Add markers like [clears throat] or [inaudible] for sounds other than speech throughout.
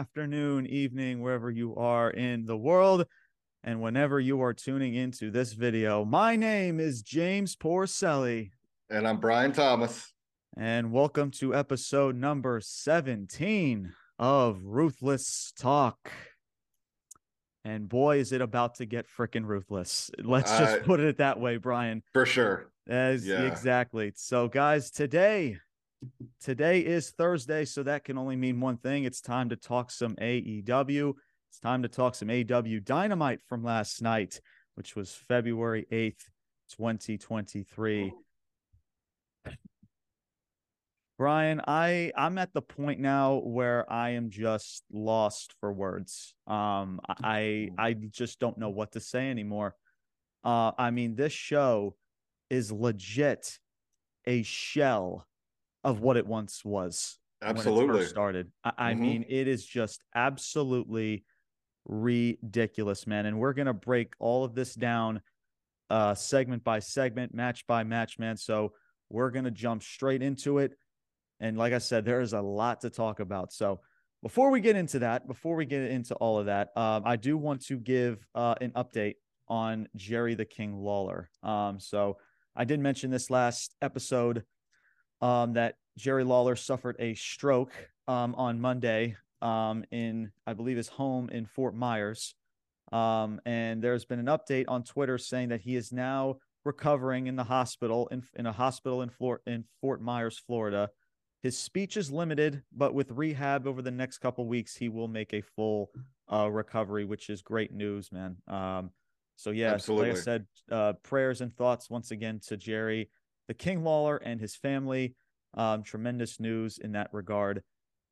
afternoon, evening, wherever you are in the world, and whenever you are tuning into this video. My name is James Porcelli, And I'm Brian Thomas. and welcome to episode number 17 of Ruthless Talk. And boy, is it about to get freaking ruthless. Let's just Uh, put it that way, Brian. For sure. As Yeah. exactly. So, guys, today, today is Thursday, so that can only mean one thing. It's time to talk some AEW. It's time to talk some AEW Dynamite from last night, which was February eighth, twenty twenty three. Brian, I I'm at the point now where I am just lost for words. Um, I I just don't know what to say anymore. Uh, I mean, this show is legit a shell of what it once was when it Absolutely. first started. I, I Mhm. mean, it is just absolutely ridiculous, man. And we're gonna break all of this down, uh, segment by segment, match by match, man. So we're gonna jump straight into it. And like I said, there is a lot to talk about. So before we get into that, before we get into all of that, um, I do want to give uh, an update on Jerry the King Lawler. Um, so I did mention this last episode um, that Jerry Lawler suffered a stroke um, on Monday um, in, I believe, his home in Fort Myers. Um, and there's been an update on Twitter saying that he is now recovering in the hospital in, in a hospital in, Flor- in Fort Myers, Florida. His speech is limited, but with rehab over the next couple weeks, he will make a full uh, recovery, which is great news, man. Um, so yeah, so like I said, uh, prayers and thoughts once again to Jerry, the King Lawler, and his family. Um, tremendous news in that regard.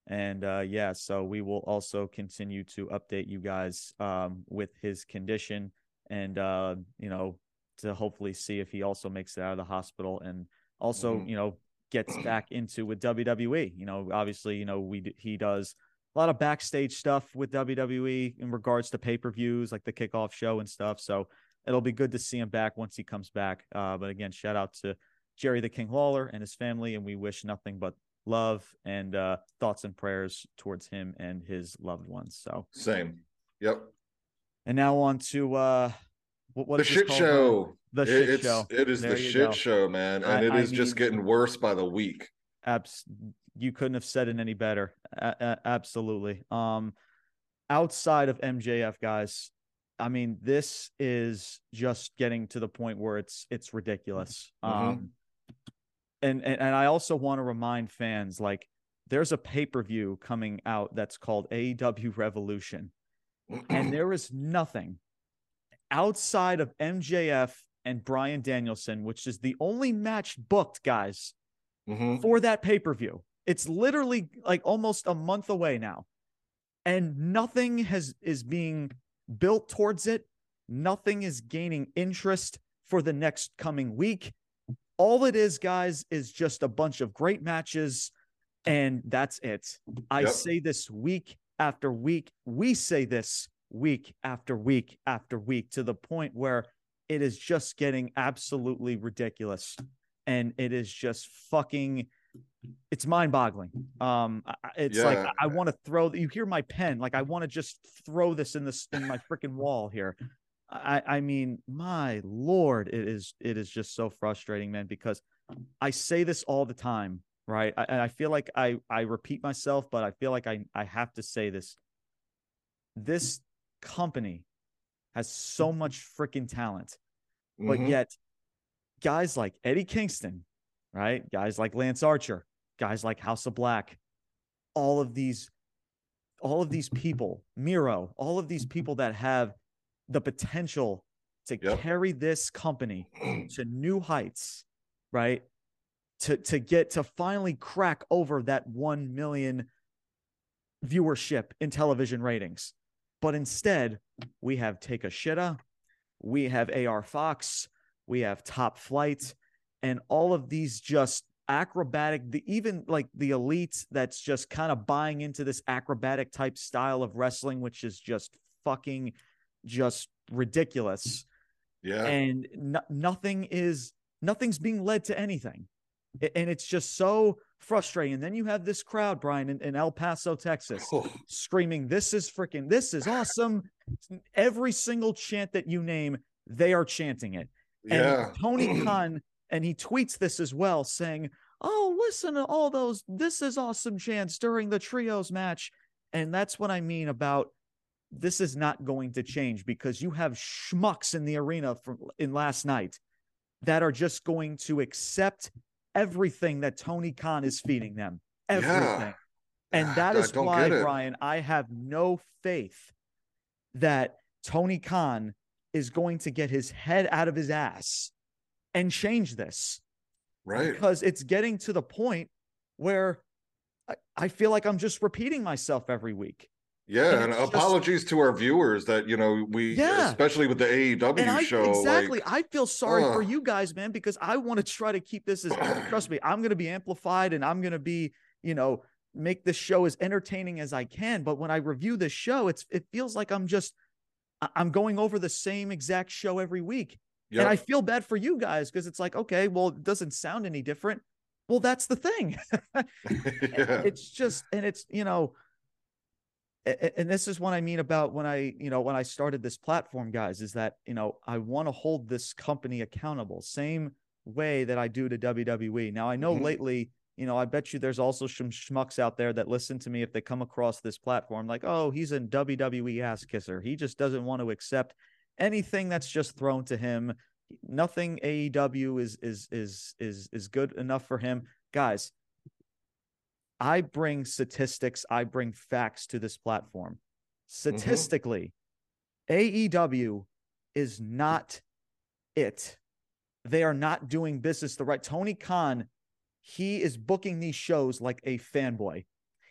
And uh, yeah, so we will also continue to update you guys um, with his condition and, uh, you know, to hopefully see if he also makes it out of the hospital and also, Mhm. you know, gets [clears throat] back into with WWE. You know, obviously, you know, we he does a lot of backstage stuff with WWE in regards to pay per views, like the kickoff show and stuff. So it'll be good to see him back once he comes back. Uh, but again, shout out to Jerry the King Lawler and his family, and we wish nothing but love and uh, thoughts and prayers towards him and his loved ones. So, Same. Yep. and now on to uh, what, what the shit show. The It- shit it's, show. It is There the shit go. show, man. I- And it I is just mean- getting worse by the week. Abs- you couldn't have said it any better. A- a- absolutely. Um, outside of MJF, guys, I mean, this is just getting to the point where it's it's ridiculous. Mhm. Um, and, and and I also want to remind fans, like, there's a pay per view coming out that's called AEW Revolution, and there is nothing outside of MJF and Bryan Danielson, which is the only match booked, guys Mhm. for that pay per view. It's literally like almost a month away now, and nothing has is being built towards it. Nothing is gaining interest for the next coming week. All it is, guys, is just a bunch of great matches, and that's it. I Yep. say this week after week. We say this week after week after week to the point where it is just getting absolutely ridiculous and it is just fucking it's mind-boggling um I- I- it's like Yeah. i, want to throw you hear my pen like i want to just throw this in this in my freaking wall here i i mean my lord it is it is just so frustrating man because i say this all the time right I, and i feel like i i repeat myself but i feel like i i have to say this this company has so much freaking talent but Mhm. yet guys like Eddie Kingston, right? Guys like Lance Archer, guys like House of Black, all of these all of these people, Miro, all of these people that have the potential to Yep. carry this company [clears throat] to new heights, right? To to get to finally crack over that 1 million viewership in television ratings. But instead, we have Takeshita, we have AR Fox, we have Top Flight, and all of these just acrobatic, the even like the elites that's just kind of buying into this acrobatic type style of wrestling, which is just fucking just ridiculous. Yeah. And no, nothing is nothing's being led to anything. And it's just so frustrating. And then you have this crowd, Brian, in, in El Paso, Texas, Oh, screaming, This is freaking, this is awesome. Every single chant that you name, they are chanting it. And yeah. [clears throat] Tony Khan, and he tweets this as well, saying, Oh, listen to all those, this is awesome chants during the trios match. And that's what I mean about this is not going to change because you have schmucks in the arena from in last night that are just going to accept everything that Tony Khan is feeding them. Everything. Yeah. And [sighs] that I is why. Brian, I have no faith that Tony Khan is going to get his head out of his ass and change this Right. because it's getting to the point where I, I feel like I'm just repeating myself every week. Yeah, And and it's just- apologies to our viewers that you know we, Yeah. especially with the AEW And I show, exactly, like, I feel sorry for you guys, man, because I want to try to keep this as trust me, I'm going to be amplified and I'm going to be, you know, make this show as entertaining as I can. But when I review this show, it's it feels like I'm just I'm going over the same exact show every week. yep, And I feel bad for you guys because it's like, okay, well, it doesn't sound any different. Well, that's the thing. [laughs] [laughs] yeah, it's just and it's you know and this is what i mean about when i you know when i started this platform guys is that you know i want to hold this company accountable same way that i do to wwe now i know Mhm. lately you know i bet you there's also some schmucks out there that listen to me if they come across this platform like oh he's a wwe ass kisser. He just doesn't want to accept anything that's just thrown to him. Nothing aew is is is is is good enough for him. Guys I bring statistics, I bring facts to this platform. Mm-hmm. Statistically, AEW is not it. They are not doing business the right. Tony Khan, he is booking these shows like a fanboy.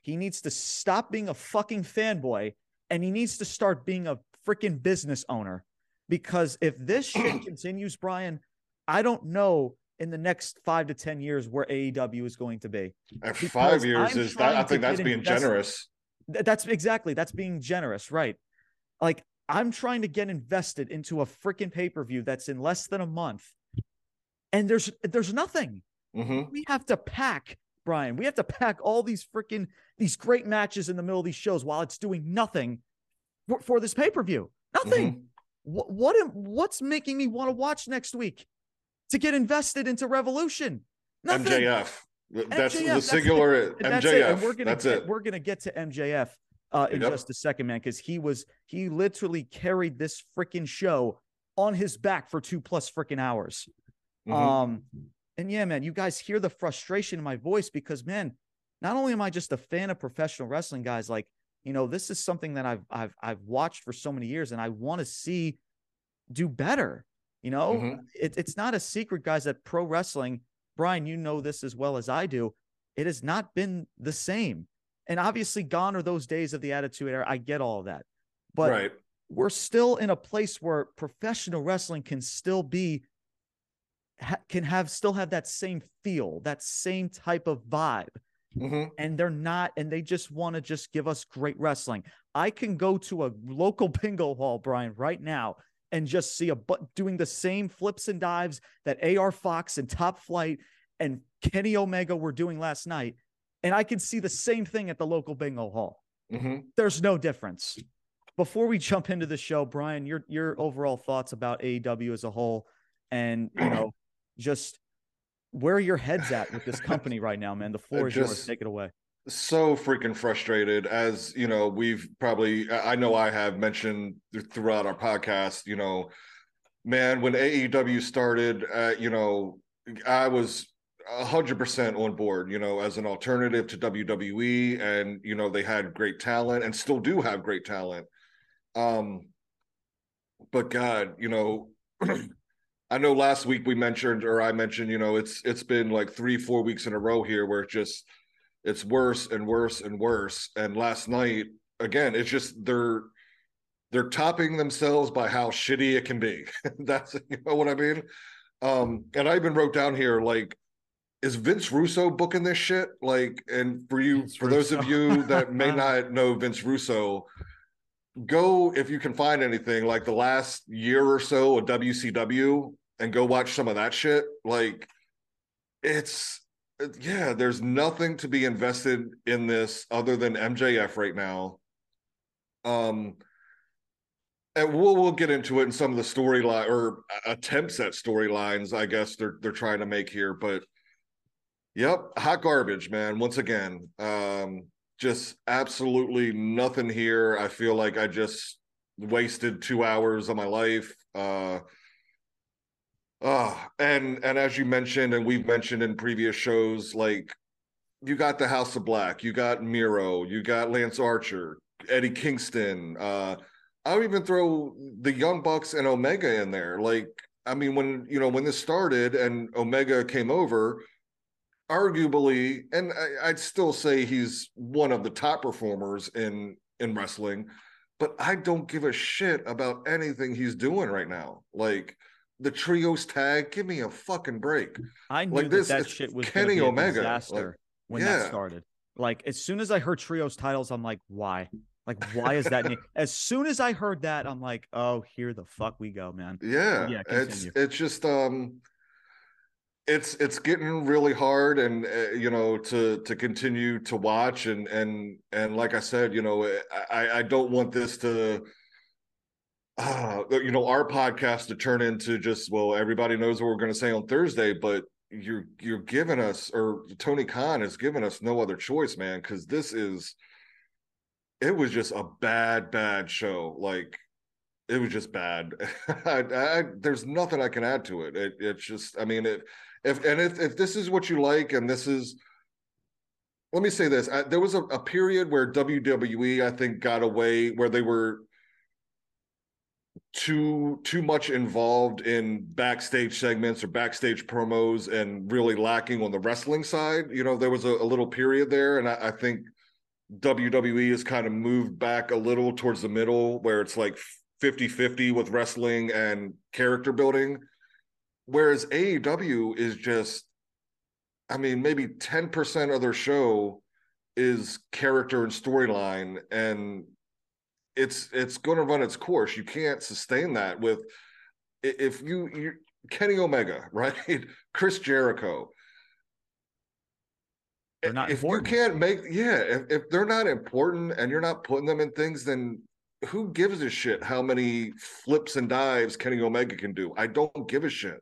He needs to stop being a fucking fanboy and he needs to start being a freaking business owner. Because if this shit [clears throat] continues, Brian, I don't know in the next five to 10 years where AEW is going to be. Five years I'm is that I think that's being generous. That's exactly that's being generous, right? Like I'm trying to get invested into a freaking pay-per-view that's in less than a month. And there's there's nothing. hmm We have to pack, Brian. We have to pack all these freaking these great matches in the middle of these shows while it's doing nothing for, for this pay-per-view. Nothing. What what am, what's making me want to watch next week to get invested into Revolution? Nothing. MJF. That's MJF, the that's singular that's MJF. it. We're gonna that's get, it. we're gonna get to MJF uh, in Yep. just a second, man, because he was he literally carried this freaking show on his back for two plus freaking hours. Mhm. Um, and yeah, man, you guys hear the frustration in my voice because, man, not only am I just a fan of professional wrestling, guys, like you know, this is something that I've I've I've watched for so many years, and I want to see do better. You know, Mhm. it, it's not a secret, guys, that pro wrestling, Brian, you know this as well as I do. It has not been the same. And obviously, gone are those days of the Attitude Era. I get all of that. But right. we're still in a place where professional wrestling can still be ha- can have still have that same feel that same type of vibe hmm and they're not and they just want to just give us great wrestling i can go to a local [laughs] bingo hall brian right now and just see a but doing the same flips and dives that ar fox and top flight and kenny omega were doing last night and i can see the same thing at the local bingo hall hmm there's no difference. Before we jump into the show, Brian, your your overall thoughts about AEW as a whole, and you know, just where your head's at with this company right now, man. The floor [laughs] is yours. Take it away. So freaking frustrated as you know we've probably i know i have mentioned throughout our podcast you know man when aew started uh, you know i was 100% on board you know as an alternative to wwe and you know they had great talent and still do have great talent. Um but god you know [clears throat] i know last week we mentioned or i mentioned you know it's it's been like three four weeks in a row here where it just it's worse and worse and worse. And last night, again, it's just they're they're topping themselves by how shitty it can be. [laughs] That's you know what I mean. Um, and I even wrote down here like, is Vince Russo booking this shit? Like, and for you, Vince for those of you that [laughs] may not know Vince Russo, go if you can find anything like the last year or so of WCW and go watch some of that shit. Like, it's yeah, there's nothing to be invested in this other than MJF right now. Um, and we'll we'll get into it in some of the storyline or attempts at storylines. I guess they're they're trying to make here, but yep, hot garbage, man. Once again, um, just absolutely nothing here. I feel like I just wasted two hours of my life. Uh, uh, and and as you mentioned, and we've mentioned in previous shows, like you got the House of Black, you got Miro, you got Lance Archer, Eddie Kingston. Uh, I would even throw the Young Bucks and Omega in there. Like, I mean, when you know when this started and Omega came over, arguably, and I, I'd still say he's one of the top performers in in wrestling, but I don't give a shit about anything he's doing right now. Like the trios tag. Give me a fucking break. I knew like this, that, that shit was Kenny Omega disaster like, when yeah. that started. Like as soon as I heard trios titles, I'm like, why? Like, why is that? [laughs] as soon as I heard that, I'm like, oh, here the fuck we go, man. Yeah, yeah. It's it's just um, it's it's getting really hard, and uh, you know, to to continue to watch, and and and like I said, you know, I I don't want this to uh, you know, our podcast to turn into just well, everybody knows what we're going to say on Thursday, but you're you're giving us or Tony Khan has given us no other choice, man, because this is it was just a bad, bad show. Like it was just bad. [laughs] I, I, there's nothing I can add to it. it it's just, I mean, it, if and if if this is what you like, and this is, let me say this: I, there was a, a period where WWE, I think, got away where they were too too much involved in backstage segments or backstage promos and really lacking on the wrestling side. You know, there was a, a little period there, and I, I, think WWE has kind of moved back a little towards the middle where it's like 50-50 with wrestling and character building. Whereas AEW is just, I mean, maybe 10% of their show is character and storyline and it's it's going to run its course. You can't sustain that with if you you Kenny Omega, [laughs] right? Chris Jericho. If important. you can't make yeah, if, if they're not important and you're not putting them in things, then who gives a shit how many flips and dives Kenny Omega can do? I don't give a shit.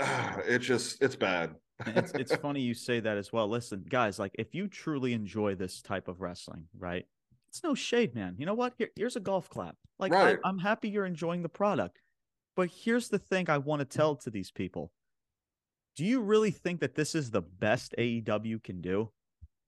[sighs] It's just it's bad. it's [laughs] it's funny you say that as well. Listen, guys, like if you truly enjoy this type of wrestling, right? It's no shade, man. You know what? Here, here's a golf clap. Like right. I, I'm happy you're enjoying the product, but here's the thing I want to tell to these people: Do you really think that this is the best AEW can do?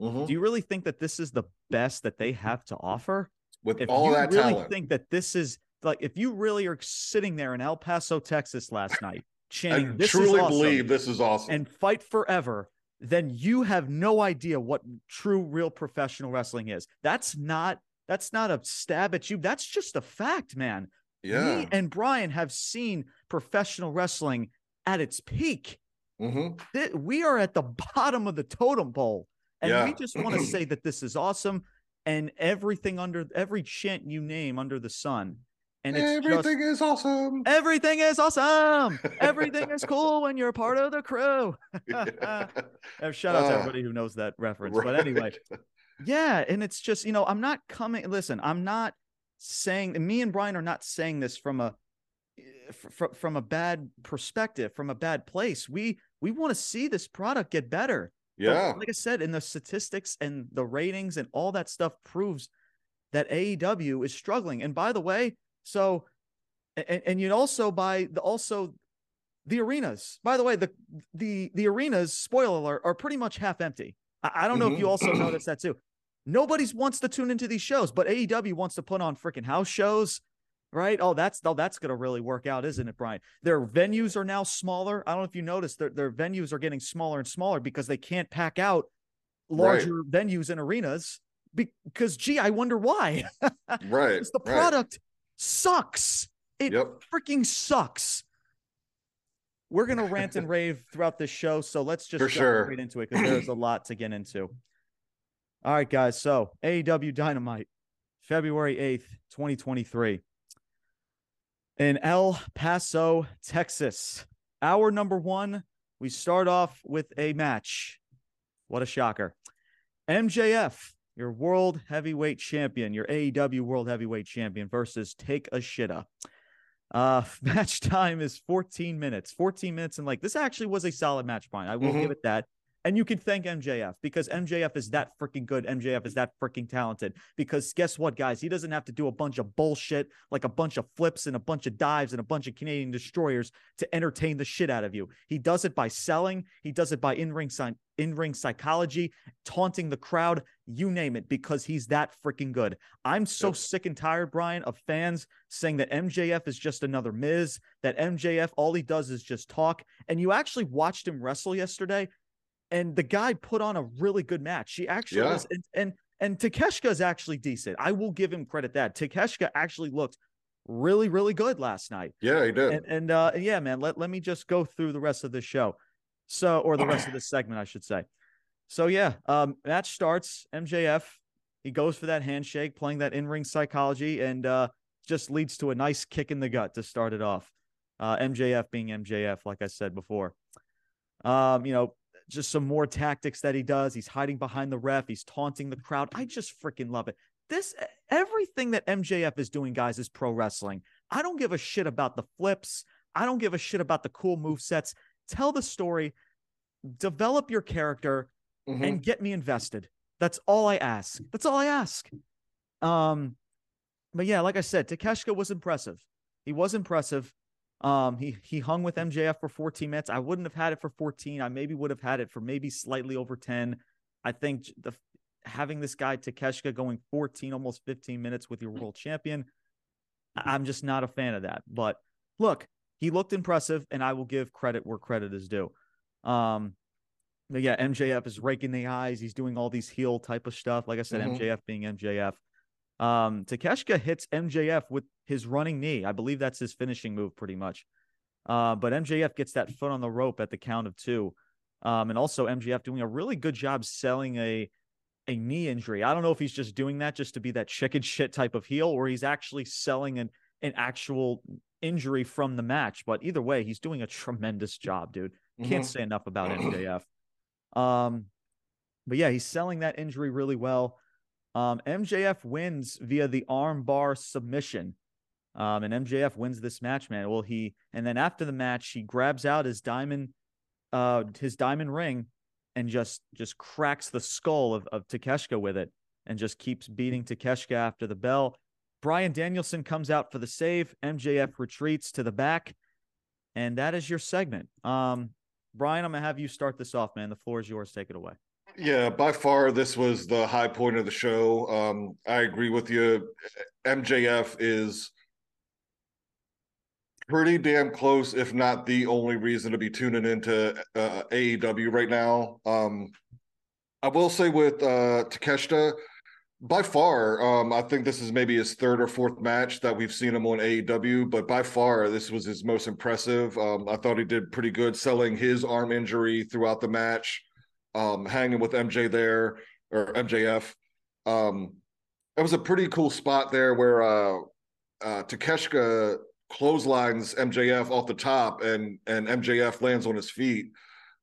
Mm-hmm. Do you really think that this is the best that they have to offer? With if all that really talent. think that this is like if you really are sitting there in El Paso, Texas last night chanting, I "This truly awesome, believe this is awesome," and fight forever then you have no idea what true real professional wrestling is. That's not that's not a stab at you. That's just a fact, man. Yeah. Me and Brian have seen professional wrestling at its peak. Mm-hmm. We are at the bottom of the totem pole. And yeah. we just want [clears throat] to say that this is awesome. And everything under every chant you name under the sun and it's everything just, is awesome. Everything is awesome. [laughs] everything is cool when you're part of the crew. [laughs] Shout out uh, to everybody who knows that reference. Right. But anyway, [laughs] yeah, and it's just you know I'm not coming. Listen, I'm not saying. Me and Brian are not saying this from a from from a bad perspective, from a bad place. We we want to see this product get better. Yeah, but like I said, in the statistics and the ratings and all that stuff proves that AEW is struggling. And by the way, so, and, and you also buy the also the arenas. By the way, the the the arenas, spoiler alert, are pretty much half empty. I, I don't know mm-hmm. if you also mm-hmm. noticed that too. Nobody wants to tune into these shows, but AEW wants to put on freaking house shows, right? Oh, that's oh, that's gonna really work out, isn't it, Brian? Their venues are now smaller. I don't know if you noticed their their venues are getting smaller and smaller because they can't pack out larger right. venues and arenas. Because gee, I wonder why. [laughs] right. It's the product sucks. It yep. freaking sucks. We're gonna rant and [laughs] rave throughout this show, so let's just sure. right into it because there's a [clears throat] lot to get into. All right, guys. So AEW Dynamite, February 8th, 2023. In El Paso, Texas. Hour number one we start off with a match. What a shocker. MJF, your world heavyweight champion, your AEW world heavyweight champion versus Takeshita. Uh, [laughs] match time is 14 minutes. 14 minutes, and like this actually was a solid match, Brian. I will mm-hmm. give it that. And you can thank MJF because MJF is that freaking good. MJF is that freaking talented. Because guess what, guys? He doesn't have to do a bunch of bullshit, like a bunch of flips and a bunch of dives and a bunch of Canadian destroyers to entertain the shit out of you. He does it by selling, he does it by in ring in ring psychology, taunting the crowd, you name it, because he's that freaking good. I'm so yep. sick and tired, Brian, of fans saying that MJF is just another Miz, that MJF, all he does is just talk. And you actually watched him wrestle yesterday and the guy put on a really good match. She actually yeah. was, and, and and Takeshka is actually decent. I will give him credit that Takeshka actually looked really really good last night. Yeah, he did. And, and uh, yeah, man, let let me just go through the rest of the show. So, or the rest of this segment, I should say. So yeah, um, match starts. MJF he goes for that handshake, playing that in ring psychology, and uh, just leads to a nice kick in the gut to start it off. Uh, MJF being MJF, like I said before. Um, you know, just some more tactics that he does. He's hiding behind the ref. He's taunting the crowd. I just freaking love it. This everything that MJF is doing, guys, is pro wrestling. I don't give a shit about the flips. I don't give a shit about the cool move sets. Tell the story, develop your character, mm-hmm. and get me invested. That's all I ask. That's all I ask. Um, but yeah, like I said, Takeshka was impressive. He was impressive. Um, he he hung with MJF for 14 minutes. I wouldn't have had it for 14. I maybe would have had it for maybe slightly over 10. I think the having this guy Takeshka going 14, almost 15 minutes with your world champion, I'm just not a fan of that. But look, he looked impressive, and I will give credit where credit is due. Um, yeah, MJF is raking the eyes. He's doing all these heel type of stuff. Like I said, mm-hmm. MJF being MJF. Um, Takeshka hits MJF with his running knee. I believe that's his finishing move, pretty much. Uh, but MJF gets that foot on the rope at the count of two. Um, and also MJF doing a really good job selling a a knee injury. I don't know if he's just doing that just to be that chicken shit type of heel, or he's actually selling an an actual injury from the match. But either way, he's doing a tremendous job, dude. Can't mm-hmm. say enough about [clears throat] MJF. Um, but yeah, he's selling that injury really well. Um, MJF wins via the armbar submission. Um, and MJF wins this match, man. Well, he and then after the match, he grabs out his diamond, uh, his diamond ring, and just just cracks the skull of of Takeshka with it, and just keeps beating Takeshka after the bell. Bryan Danielson comes out for the save. MJF retreats to the back, and that is your segment. Um, Brian, I'm gonna have you start this off, man. The floor is yours. Take it away. Yeah, by far, this was the high point of the show. Um, I agree with you. MJF is pretty damn close, if not the only reason to be tuning into uh, AEW right now. Um, I will say with uh, Takeshita, by far, um, I think this is maybe his third or fourth match that we've seen him on AEW, but by far, this was his most impressive. Um, I thought he did pretty good selling his arm injury throughout the match um, hanging with MJ there or MJF. Um, it was a pretty cool spot there where uh, uh, Takeshka clotheslines MJF off the top and and MJF lands on his feet.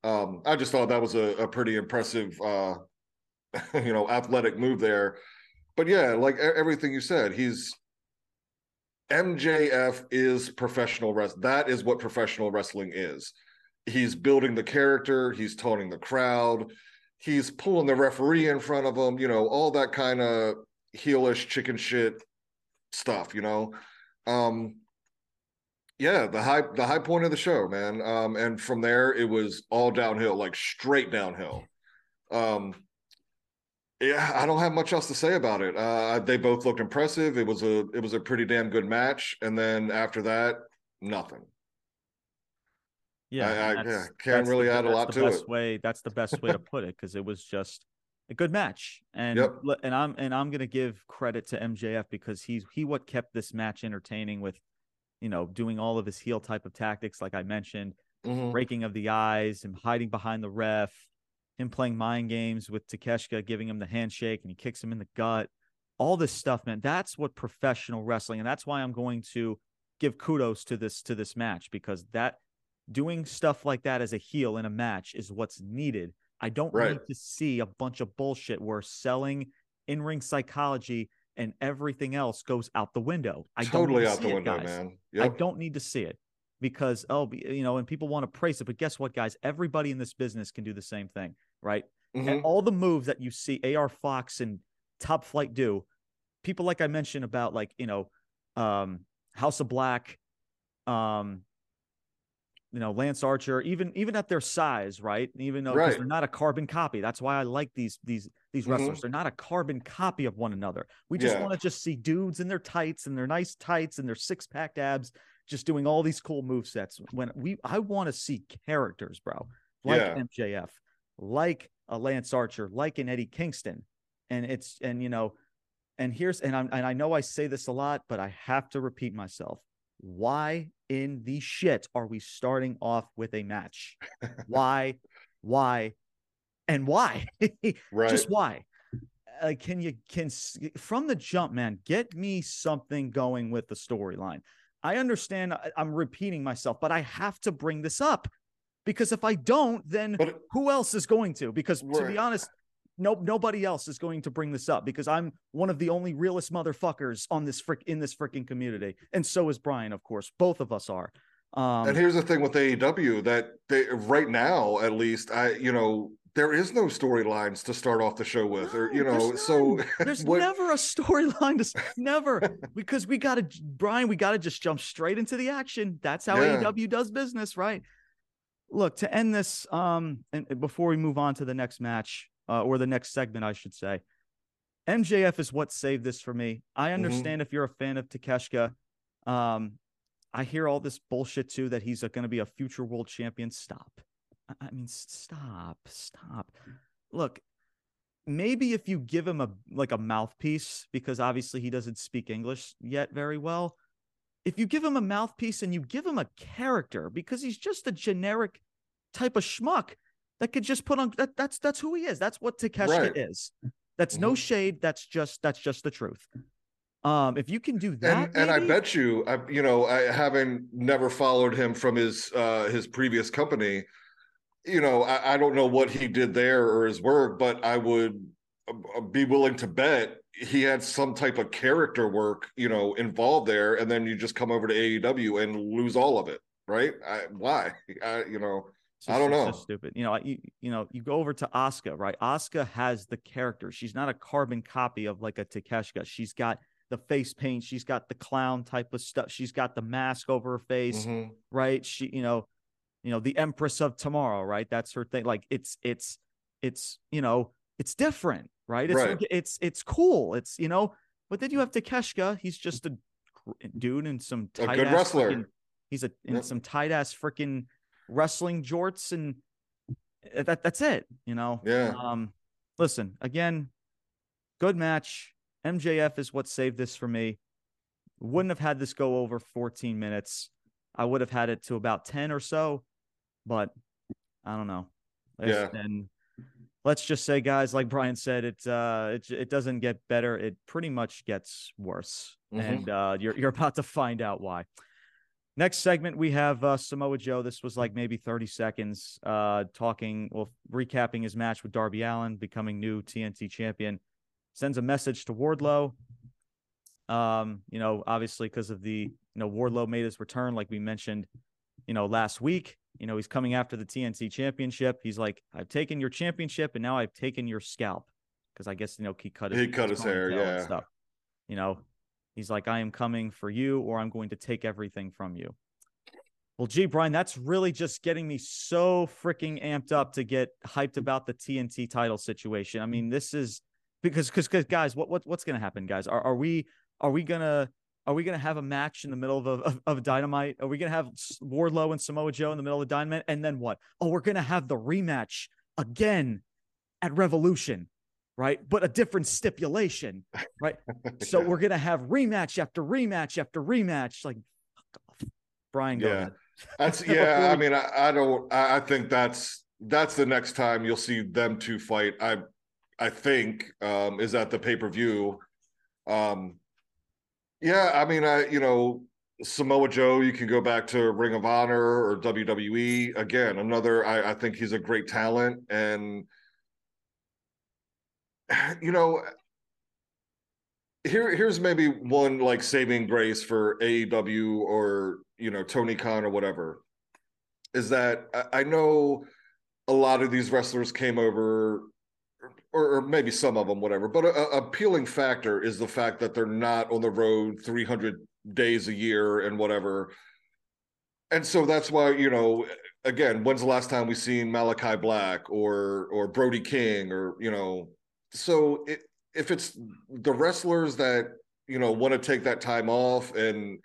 Um, I just thought that was a, a pretty impressive, uh, [laughs] you know, athletic move there. But yeah, like everything you said, he's MJF is professional wrestling. That is what professional wrestling is he's building the character, he's toning the crowd, he's pulling the referee in front of him, you know, all that kind of heelish chicken shit stuff, you know. Um yeah, the high the high point of the show, man. Um and from there it was all downhill, like straight downhill. Um yeah, I don't have much else to say about it. Uh they both looked impressive. It was a it was a pretty damn good match and then after that, nothing. Yeah, I, I yeah, can't really the, add a lot to it. Way that's the best way to put it because it was just a good match, and yep. and I'm and I'm gonna give credit to MJF because he's he what kept this match entertaining with, you know, doing all of his heel type of tactics like I mentioned, mm-hmm. breaking of the eyes, him hiding behind the ref, him playing mind games with Takeshka, giving him the handshake, and he kicks him in the gut. All this stuff, man. That's what professional wrestling, and that's why I'm going to give kudos to this to this match because that doing stuff like that as a heel in a match is what's needed. I don't Right. need to see a bunch of bullshit where selling in ring psychology and everything else goes out the window. I don't totally need to out the it, window, guys. man. I don't need to see it because oh, you know, and people want to praise it, but guess what, guys? Everybody in this business can do the same thing, right? Mhm. And all the moves that you see AR Fox and Top Flight do, people like I mentioned about like you know, um, House of Black, um, you know, Lance Archer, even even at their size, right? Even though Right. they're not a carbon copy. That's why I like these these these wrestlers. They're not a carbon copy of one another. We just Yeah. want to just see dudes in their tights and their nice tights and their six packed abs, just doing all these cool move sets. When we, I want to see characters, bro, like Yeah. MJF, like a Lance Archer, like an Eddie Kingston, and it's and you know, and here's and I'm and I know I say this a lot, but I have to repeat myself. Why in the shit are we starting off with a match? Why, why, and why? [laughs] Right. Just why? Uh, can you can from the jump, man? Get me something going with the storyline. I understand I'm repeating myself, but I have to bring this up because if I don't, then But who else is going to? Because to be honest, no nobody else is going to bring this up because I'm one of the only realist motherfuckers on this frick in this freaking community, and so is Brian, of course. Both of us are. Um, and here's the thing with AEW that they right now, at least, I you know, there is no storylines to start off the show with, or you know, there's so [laughs] there's what- never a storyline to [laughs] never because we got to Brian, we got to just jump straight into the action. That's how Yeah. AEW does business, right? Look, to end this um and before we move on to the next match uh, or the next segment, I should say. MJF is what saved this for me. Mm-hmm. I understand if you're a fan of Takeshka. Um, I hear all this bullshit too that he's going to be a future world champion. Stop. I- mean, stop, stop. Look, maybe if you give him a like a mouthpiece, because obviously he doesn't speak English yet very well. If you give him a mouthpiece and you give him a character, because he's just a generic type of schmuck that could just put on that, that's that's who he is. That's what Takeshka Right. is. That's no Mhm. shade. That's just that's just the truth. Um, if you can do that, and, and I bet you, I, you know, I having never followed him from his uh, his previous company, you know, I, I don't know what he did there or his work, but I would uh, be willing to bet he had some type of character work, you know, involved there, and then you just come over to AEW and lose all of it, right? I, why? [laughs] I, you know, I don't know. So stupid. You know, I- you, you know, you go over to Asuka, right? Asuka has the character. She's not a carbon copy of like a Takeshka. She's got the face paint. She's got the clown type of stuff. She's got the mask over her face, mhm. right? She, you know, you know, the Empress of Tomorrow, right? That's her thing. Like it's, it's, it's, you know, it's different, right? It's, Right. it's, it's cool. It's, you know, but then you have Takeshka. He's just a dude in some A tight good ass wrestler. freaking- he's a in Yep. some tight ass freaking wrestling jorts and uh, that that's it, you know. Yeah. Um listen, again, good match. MJF is what saved this for me. Wouldn't have had this go over 14 minutes. I would have had it to about 10 or so, but I don't know. Yeah. And let's just say, guys, like Brian said, it uh it, it doesn't get better. It pretty much gets worse. Mhm. And uh you're you're [laughs] about to find out why. Next segment, we have uh, Samoa Joe. This was like maybe 30 seconds, uh, talking, well, recapping his match with Darby Allin, becoming new TNT champion. Sends a message to Wardlow. Um, you know, obviously because of the, you know, Wardlow made his return, like we mentioned, you know, last week. You know, he's coming after the TNT championship. He's like, I've taken your championship and now I've taken your scalp. Because I guess, you know, he cut his, He cut his hair, yeah. Stuff. You know, He's like, I am coming for you, or I'm going to take everything from you. Well, gee, Brian, that's really just getting me so freaking amped up to get hyped about the TNT title situation. I mean, this is because because because guys, what what what's gonna happen, guys? Are are we are we gonna are we gonna have a match in the middle of of, of Dynamite? Are we gonna have Wardlow and Samoa Joe in the middle of Dynamite, and then what? Oh, we're gonna have the rematch again at Revolution, right? But a different stipulation, right? [laughs] So Yeah. we're gonna have rematch after rematch after rematch. Like, fuck off. Brian, go Yeah. ahead. That's [laughs] yeah. I mean, I, I don't. I, I think that's that's the next time you'll see them two fight. I I think um, is at the pay per view. Um, yeah, I mean, I you know Samoa Joe, you can go back to Ring of Honor or WWE. Again, another, I, I think he's a great talent. And, [sighs] you know, here here's maybe one like saving grace for AEW or you know Tony Khan or whatever is that I, I know a lot of these wrestlers came over or, or, maybe some of them whatever but a, a appealing factor is the fact that they're not on the road 300 days a year and whatever and so that's why you know again when's the last time we seen malachi black or or brody king or you know so it, if it's the wrestlers that you know want to take that time off and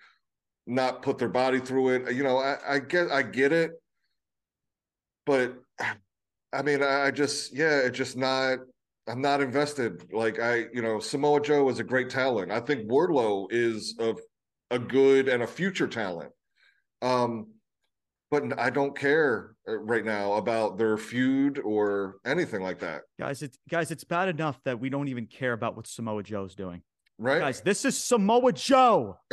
not put their body through it, you know, I, I get I get it, but I mean, I just yeah, it's just not. I'm not invested. Like I, you know, Samoa Joe is a great talent. I think Wardlow is a a good and a future talent. Um, but I don't care uh, right now about their feud or anything like that. Guys, it's guys, it's bad enough that we don't even care about what Samoa Joe's doing. Right. Guys, this is Samoa Joe. [laughs]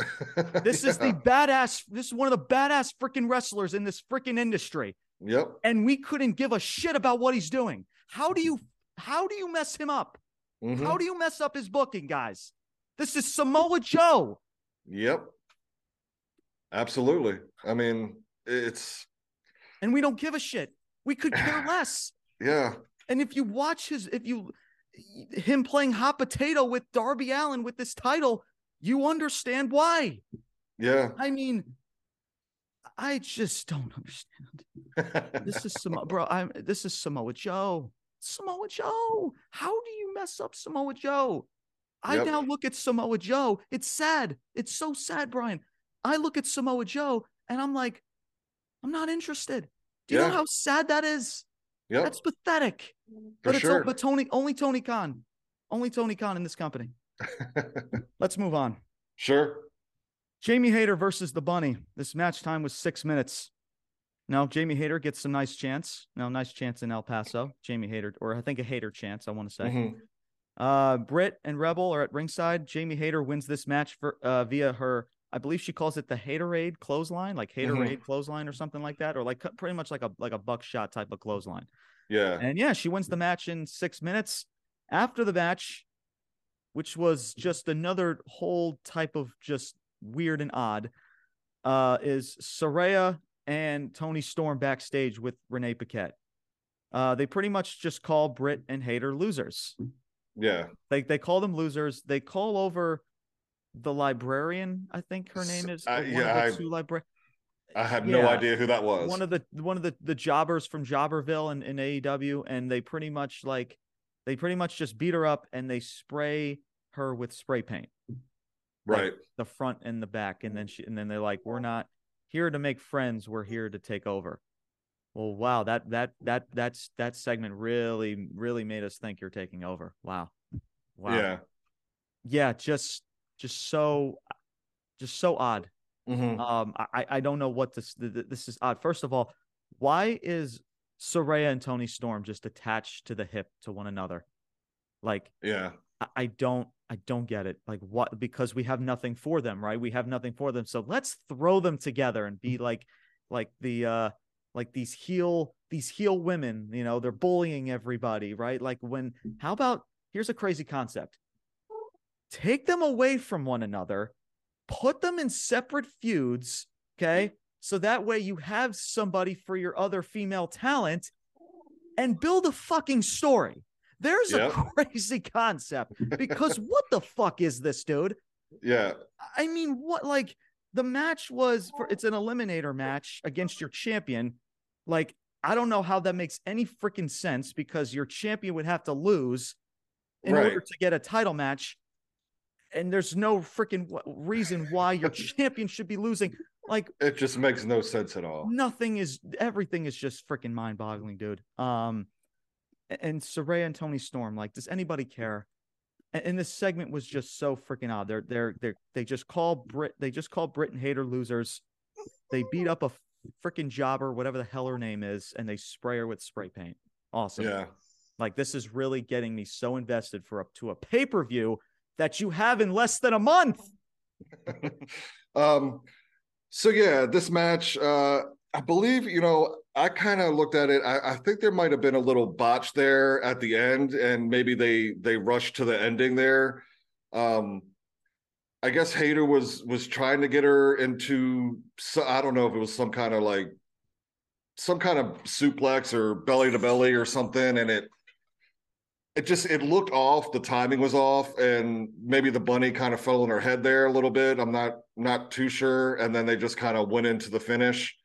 This yeah. is the badass, this is one of the badass freaking wrestlers in this freaking industry. Yep. And we couldn't give a shit about what he's doing. How do you how do you mess him up? Mm-hmm. How do you mess up his booking, guys? This is Samoa Joe. Yep. Absolutely. I mean, it's and we don't give a shit. We could care [sighs] less. Yeah. And if you watch his, if you him playing hot potato with Darby Allin with this title, you understand why. Yeah. I mean, I just don't understand. [laughs] this is Samoa, bro. I'm this is Samoa Joe. Samoa Joe. How do you mess up Samoa Joe? I yep. now look at Samoa Joe. It's sad. It's so sad, Brian. I look at Samoa Joe and I'm like, I'm not interested. Do you yeah. know how sad that is? Yeah, that's pathetic. For but sure. it's but Tony only Tony Khan, only Tony Khan in this company. [laughs] Let's move on. Sure. Jamie Hayter versus the Bunny. This match time was six minutes. Now Jamie Hayter gets some nice chance. Now nice chance in El Paso. Jamie Hayter, or I think a Hayter chance. I want to say. Mm-hmm. Uh, Britt and Rebel are at ringside. Jamie Hayter wins this match for uh, via her I believe she calls it the Haterade clothesline, like Haterade mm-hmm. clothesline or something like that, or like pretty much like a like a buckshot type of clothesline. Yeah. And yeah, she wins the match in six minutes. After the match, which was just another whole type of just weird and odd, uh, is Saraya and Toni Storm backstage with Renee Paquette. Uh, they pretty much just call Britt and Hayter losers. Yeah. They they call them losers. They call over the librarian, I think her name is. Uh, yeah, I, two libra- I have yeah, no idea who that was. One of the one of the the jobbers from Jobberville in, in AEW, and they pretty much like they pretty much just beat her up and they spray her with spray paint. Right. Like the front and the back. And then she and then they're like, We're not here to make friends, we're here to take over. Well, wow, that that that that's that segment really, really made us think you're taking over. Wow. Wow. Yeah. Yeah, just just so just so odd. Mm-hmm. Um, I I don't know what this this is odd. First of all, why is Saraya and Toni Storm just attached to the hip to one another? Like, yeah, I, I don't I don't get it. Like, what? Because we have nothing for them, right? We have nothing for them, so let's throw them together and be like, like the uh, like these heel these heel women. You know, they're bullying everybody, right? Like when how about here's a crazy concept take them away from one another, put them in separate feuds, okay? So that way you have somebody for your other female talent and build a fucking story. There's yep. a [laughs] crazy concept because [laughs] what the fuck is this, dude? Yeah. I mean, what like the match was for it's an eliminator match against your champion. Like, I don't know how that makes any freaking sense because your champion would have to lose in right. order to get a title match and there's no freaking reason why your [laughs] champion should be losing. Like it just makes no sense at all. Nothing is everything is just freaking mind boggling, dude. Um, and Saraya and Toni Storm, like, does anybody care? And, and this segment was just so freaking odd. They're they're they they just call Britt they just call Britt and Hayter losers. They beat up a freaking jobber, whatever the hell her name is, and they spray her with spray paint. Awesome. Yeah. Like this is really getting me so invested for up to a pay per view that you have in less than a month. [laughs] um, So yeah, this match, uh, I believe, you know, I kind of looked at it. I, I, think there might have been a little botch there at the end, and maybe they they rushed to the ending there. Um, I guess Hayter was was trying to get her into. I don't know if it was some kind of like some kind of suplex or belly to belly or something, and it it just it looked off. The timing was off, and maybe the bunny kind of fell on her head there a little bit. I'm not not too sure. And then they just kind of went into the finish.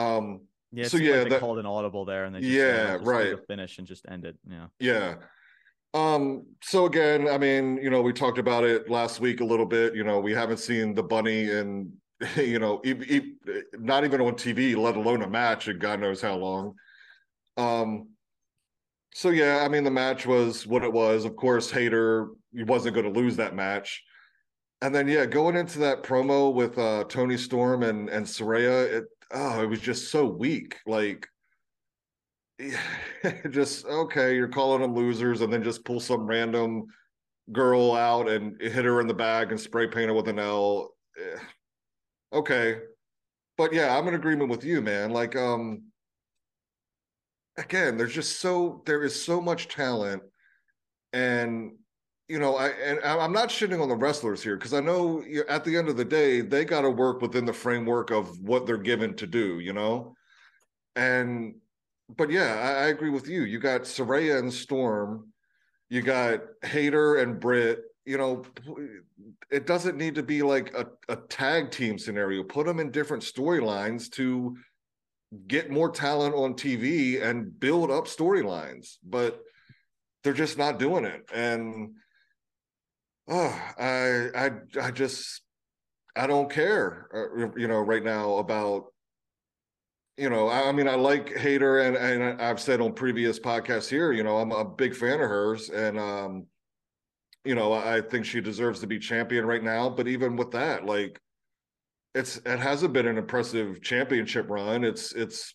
Um, yeah, so yeah, like they that, called an audible there, and they just, yeah, just right, finish and just end it. Yeah, yeah. Um, so again, I mean, you know, we talked about it last week a little bit. You know, we haven't seen the bunny and [laughs] you know, e- e- not even on TV, let alone a match, and God knows how long. Um, so yeah, I mean, the match was what it was. Of course, Hayter he wasn't going to lose that match. And then yeah, going into that promo with uh, Toni Storm and and Saraya, it oh, it was just so weak. Like, [laughs] just okay, you're calling them losers, and then just pull some random girl out and hit her in the bag and spray paint her with an L. Eh, okay, but yeah, I'm in agreement with you, man. Like, um, again, there's just so there is so much talent, and you know, I and I'm not shitting on the wrestlers here because I know at the end of the day they got to work within the framework of what they're given to do, you know, and but yeah, I, I agree with you. You got Saraya and Storm, you got Hayter and Britt. You know, it doesn't need to be like a, a tag team scenario. Put them in different storylines to get more talent on TV and build up storylines, but they're just not doing it. And oh, I I I just I don't care, uh, you know, right now about you know, I, I, mean, I like Hayter, and and I've said on previous podcasts here, you know, I'm a big fan of hers, and um, you know, I think she deserves to be champion right now. But even with that, like, it's it hasn't been an impressive championship run. It's it's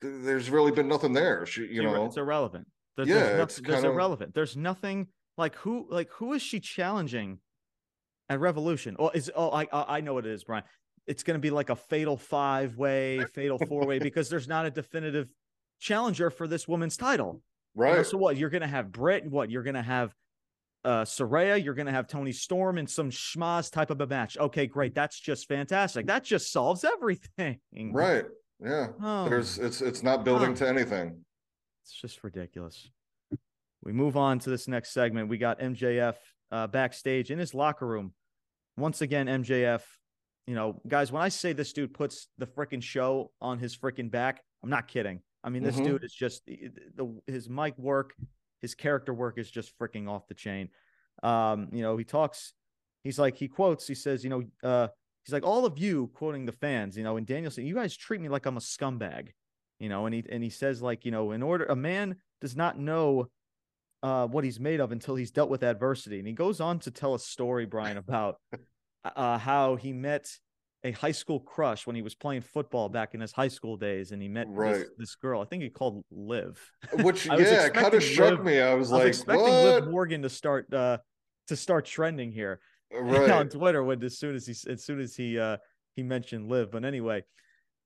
there's really been nothing there. She, you know, it's irrelevant. There's, yeah, there's, it's there's irrelevant. There's nothing like who like who is she challenging at Revolution? Oh, is oh I I know what it is, Brian. It's going to be like a fatal five way, fatal four way because there's not a definitive challenger for this woman's title. Right. You know, so what? You're going to have Britt. What? You're going to have uh Saraya. You're going to have Toni Storm in some schmaz type of a match. Okay, great. That's just fantastic. That just solves everything. Right. Yeah. Oh. There's it's it's not building oh. to anything. It's just ridiculous. We move on to this next segment. We got MJF uh, backstage in his locker room. Once again, MJF, you know, guys, when I say this dude puts the freaking show on his freaking back, I'm not kidding. I mean, this mm-hmm. dude is just the his mic work, his character work is just freaking off the chain. Um, you know, he talks, he's like, he quotes, he says, you know, uh, he's like, all of you quoting the fans, you know, and Daniel said, you guys treat me like I'm a scumbag, you know, and he and he says, like, you know, in order a man does not know uh, what he's made of until he's dealt with adversity. And he goes on to tell a story, Brian, about uh, how he met a high school crush when he was playing football back in his high school days, and he met right. this, this girl. I think he called Liv. Which [laughs] yeah, kind of struck me. I was I like, was expecting what? Liv Morgan to start uh, to start trending here [laughs] right. on Twitter when as soon as he as soon as he uh, he mentioned Liv. But anyway,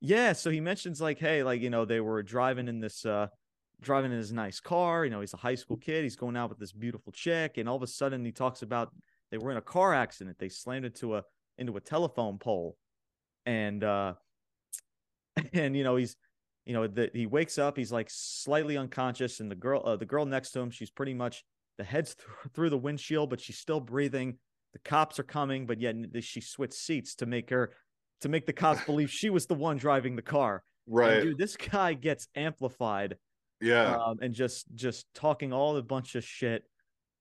yeah. So he mentions like, hey, like you know, they were driving in this. Uh, driving in his nice car. You know, he's a high school kid. He's going out with this beautiful chick, and all of a sudden he talks about they were in a car accident. They slammed into a into a telephone pole, and uh, [laughs] and you know he's you know that he wakes up. He's like slightly unconscious, and the girl uh, the girl next to him, she's pretty much the head's th- [laughs] through the windshield, but she's still breathing. The cops are coming, but yet she switched seats to make her to make the cops believe she was the one driving the car. Right, and dude. This guy gets amplified yeah. Um, and just just talking all a bunch of shit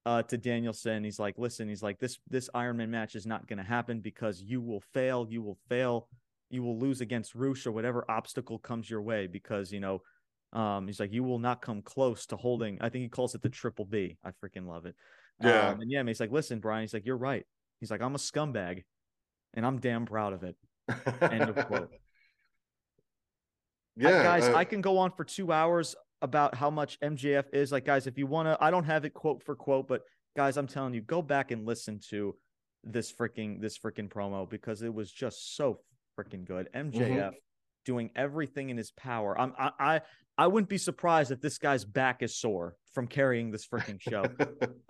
uh, to Danielson. He's like, listen, he's like, this this Ironman match is not going to happen because you will fail. You will fail. You will lose against Rush or whatever obstacle comes your way because you know. Um, he's like, you will not come close to holding. I think he calls it the triple B. I freaking love it. Yeah. Um, and yeah, he's like, listen, Brian. He's like, you're right. He's like, I'm a scumbag, and I'm damn proud of it. End of [laughs] quote. Yeah, I, guys, uh, I can go on for two hours about how much MJF is. Like, guys, if you want to, I don't have it quote for quote, but guys, I'm telling you, go back and listen to this freaking this freaking promo because it was just so freaking good. MJF mm-hmm. doing everything in his power. I'm I, I I wouldn't be surprised if this guy's back is sore from carrying this freaking show.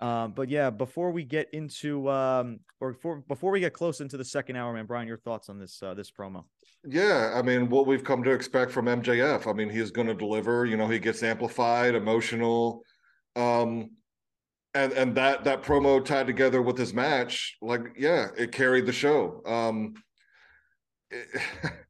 [laughs] um, but yeah, before we get into um, or before before we get close into the second hour, man, Brian, your thoughts on this uh, this promo? Yeah, I mean, what we've come to expect from MJF. I mean, he's going to deliver. You know, he gets amplified, emotional, um, and and that that promo tied together with his match, like, yeah, it carried the show. Um, it, [laughs]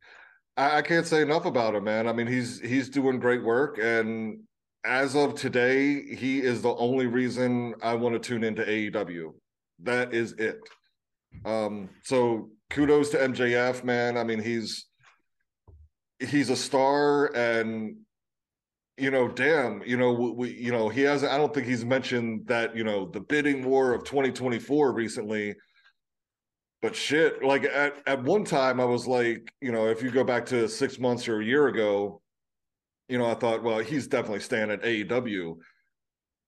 I, I can't say enough about him, man. I mean, he's he's doing great work, and as of today, he is the only reason I want to tune into AEW. That is it. Um, so kudos to MJF, man. I mean, he's he's a star, and you know, damn, you know, we, you know, he hasn't. I don't think he's mentioned that, you know, the bidding war of 2024 recently but shit, like at, at one time I was like, you know, if you go back to six months or a year ago, you know, I thought, well, he's definitely staying at AEW.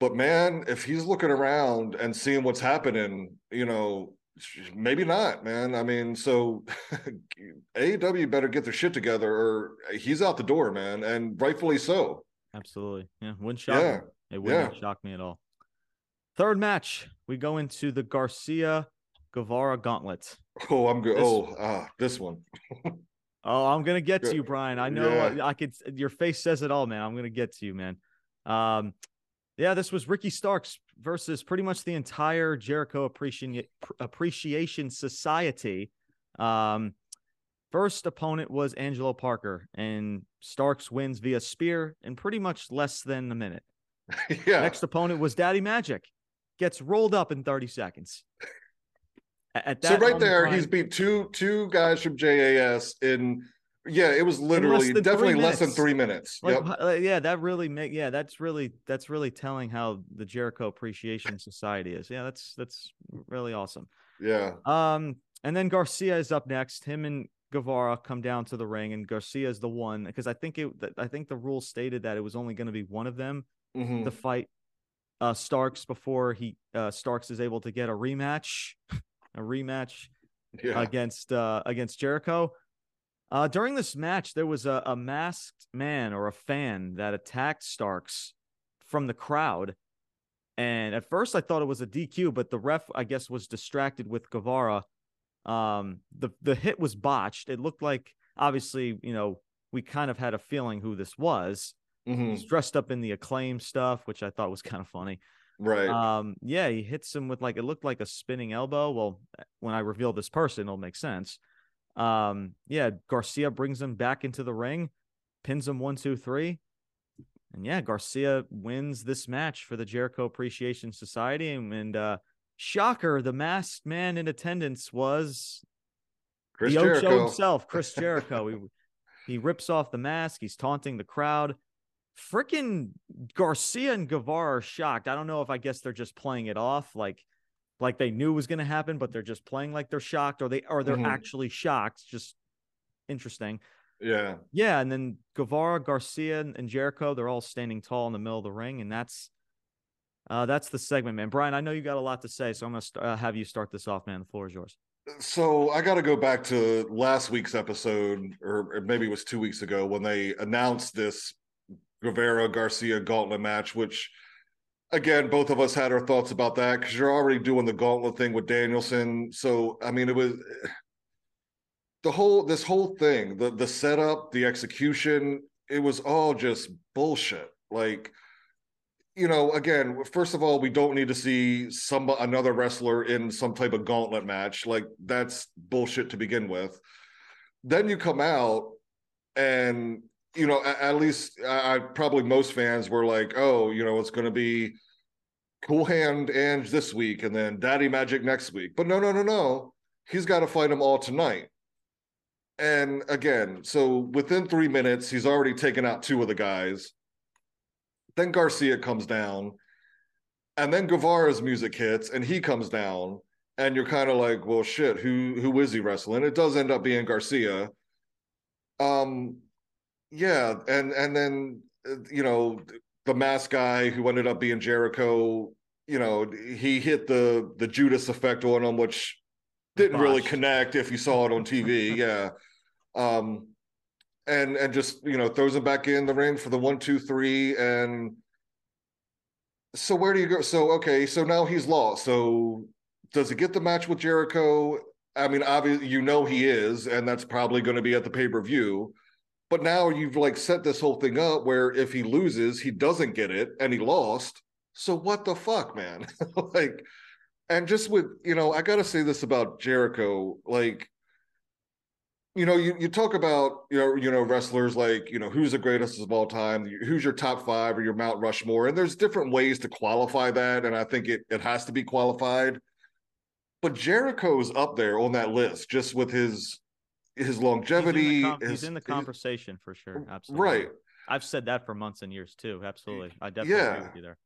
But man, if he's looking around and seeing what's happening, you know, maybe not, man. I mean, so [laughs] AEW better get their shit together or he's out the door, man, and rightfully so. Absolutely. Yeah. Wouldn't shock yeah. me. It wouldn't yeah. shock me at all. Third match, we go into the Garcia Guevara Gauntlet. Oh, I'm good. Oh, ah, this one. [laughs] oh, I'm gonna get to you, Brian. I know yeah. I, I could. Your face says it all, man. I'm gonna get to you, man. Um, yeah, this was Ricky Starks versus pretty much the entire Jericho Appreciation Appreciation Society. Um, first opponent was Angelo Parker, and Starks wins via spear in pretty much less than a minute. [laughs] yeah. Next opponent was Daddy Magic, gets rolled up in 30 seconds. At that so right there, he's beat two two guys from JAS in yeah, it was literally definitely less than three minutes. Like, yep. yeah, that really make yeah, that's really that's really telling how the Jericho Appreciation Society is. Yeah, that's that's really awesome. Yeah. Um, and then Garcia is up next. Him and Guevara come down to the ring, and Garcia is the one because I think it I think the rule stated that it was only going to be one of them mm-hmm. to fight uh Starks before he uh Starks is able to get a rematch [laughs] a rematch yeah. against uh, against Jericho. Uh, during this match, there was a, a masked man or a fan that attacked Starks from the crowd. And at first, I thought it was a DQ, but the ref, I guess, was distracted with Guevara. Um, the the hit was botched. It looked like, obviously, you know, we kind of had a feeling who this was. Mm-hmm. He's dressed up in the acclaim stuff, which I thought was kind of funny. Right. Um, yeah, he hits him with like it looked like a spinning elbow. Well, when I reveal this person, it'll make sense. Um, yeah, Garcia brings him back into the ring, pins him one, two, three. And yeah, Garcia wins this match for the Jericho Appreciation Society. And, and uh shocker, the masked man in attendance was Chris the Jericho. Ocho himself, Chris [laughs] Jericho. he he rips off the mask, he's taunting the crowd freaking Garcia and Guevara are shocked. I don't know if I guess they're just playing it off like like they knew was going to happen, but they're just playing like they're shocked or they or they're mm-hmm. actually shocked. Just interesting. Yeah. Yeah, and then Guevara, Garcia, and Jericho, they're all standing tall in the middle of the ring and that's uh, that's the segment, man. Brian, I know you got a lot to say, so I'm gonna st- uh, have you start this off, man. The floor is yours. So I got to go back to last week's episode, or maybe it was two weeks ago, when they announced this Guevara Garcia gauntlet match, which again, both of us had our thoughts about that because you're already doing the gauntlet thing with Danielson. So I mean, it was the whole this whole thing, the the setup, the execution, it was all just bullshit. Like, you know, again, first of all, we don't need to see some another wrestler in some type of gauntlet match. Like that's bullshit to begin with. Then you come out and you know, at, least I, I, probably most fans were like, oh, you know, it's going to be Cool Hand and this week, and then Daddy Magic next week. But no, no, no, no. He's got to fight them all tonight. And again, so within three minutes, he's already taken out two of the guys. Then Garcia comes down, and then Guevara's music hits, and he comes down, and you're kind of like, well, shit, who who is he wrestling? It does end up being Garcia. Um, yeah, and and then uh, you know the mask guy who ended up being Jericho. You know, he hit the the Judas effect on him, which didn't Bosh. really connect if you saw it on TV. [laughs] yeah. Um, and and just you know throws him back in the ring for the one, two, three, and so where do you go? So okay, so now he's lost. So does he get the match with Jericho? I mean, obviously you know he is, and that's probably going to be at the pay per view. But now you've like set this whole thing up where if he loses, he doesn't get it, and he lost. So what the fuck, man? [laughs] like, and just with you know, I got to say this about Jericho, like you know, you, you talk about you know you know wrestlers like you know who's the greatest of all time, who's your top five or your Mount Rushmore, and there's different ways to qualify that, and I think it it has to be qualified. But Jericho's up there on that list just with his his longevity. He's in the, com- his, he's in the his- conversation for sure. Absolutely. right? I've said that for months and years too. Absolutely. I definitely Yeah. agree with you there.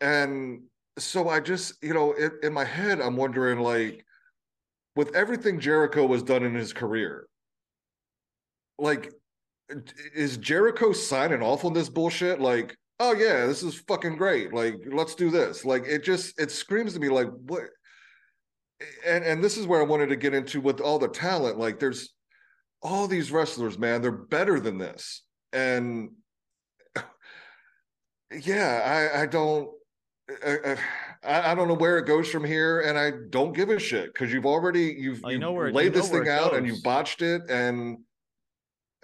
And so I just you know in, in my head I'm wondering like with everything Jericho has done in his career, like is Jericho signing off on this bullshit? Like, oh yeah, this is fucking great. Like, let's do this. Like, it just it screams to me like what. And and this is where I wanted to get into with all the talent. Like, there's all these wrestlers, man. They're better than this. And yeah, I I don't. I, I, I don't know where it goes from here, and I don't give a shit because you've already you've, Oh, you know where laid you know this thing out and you've botched it, and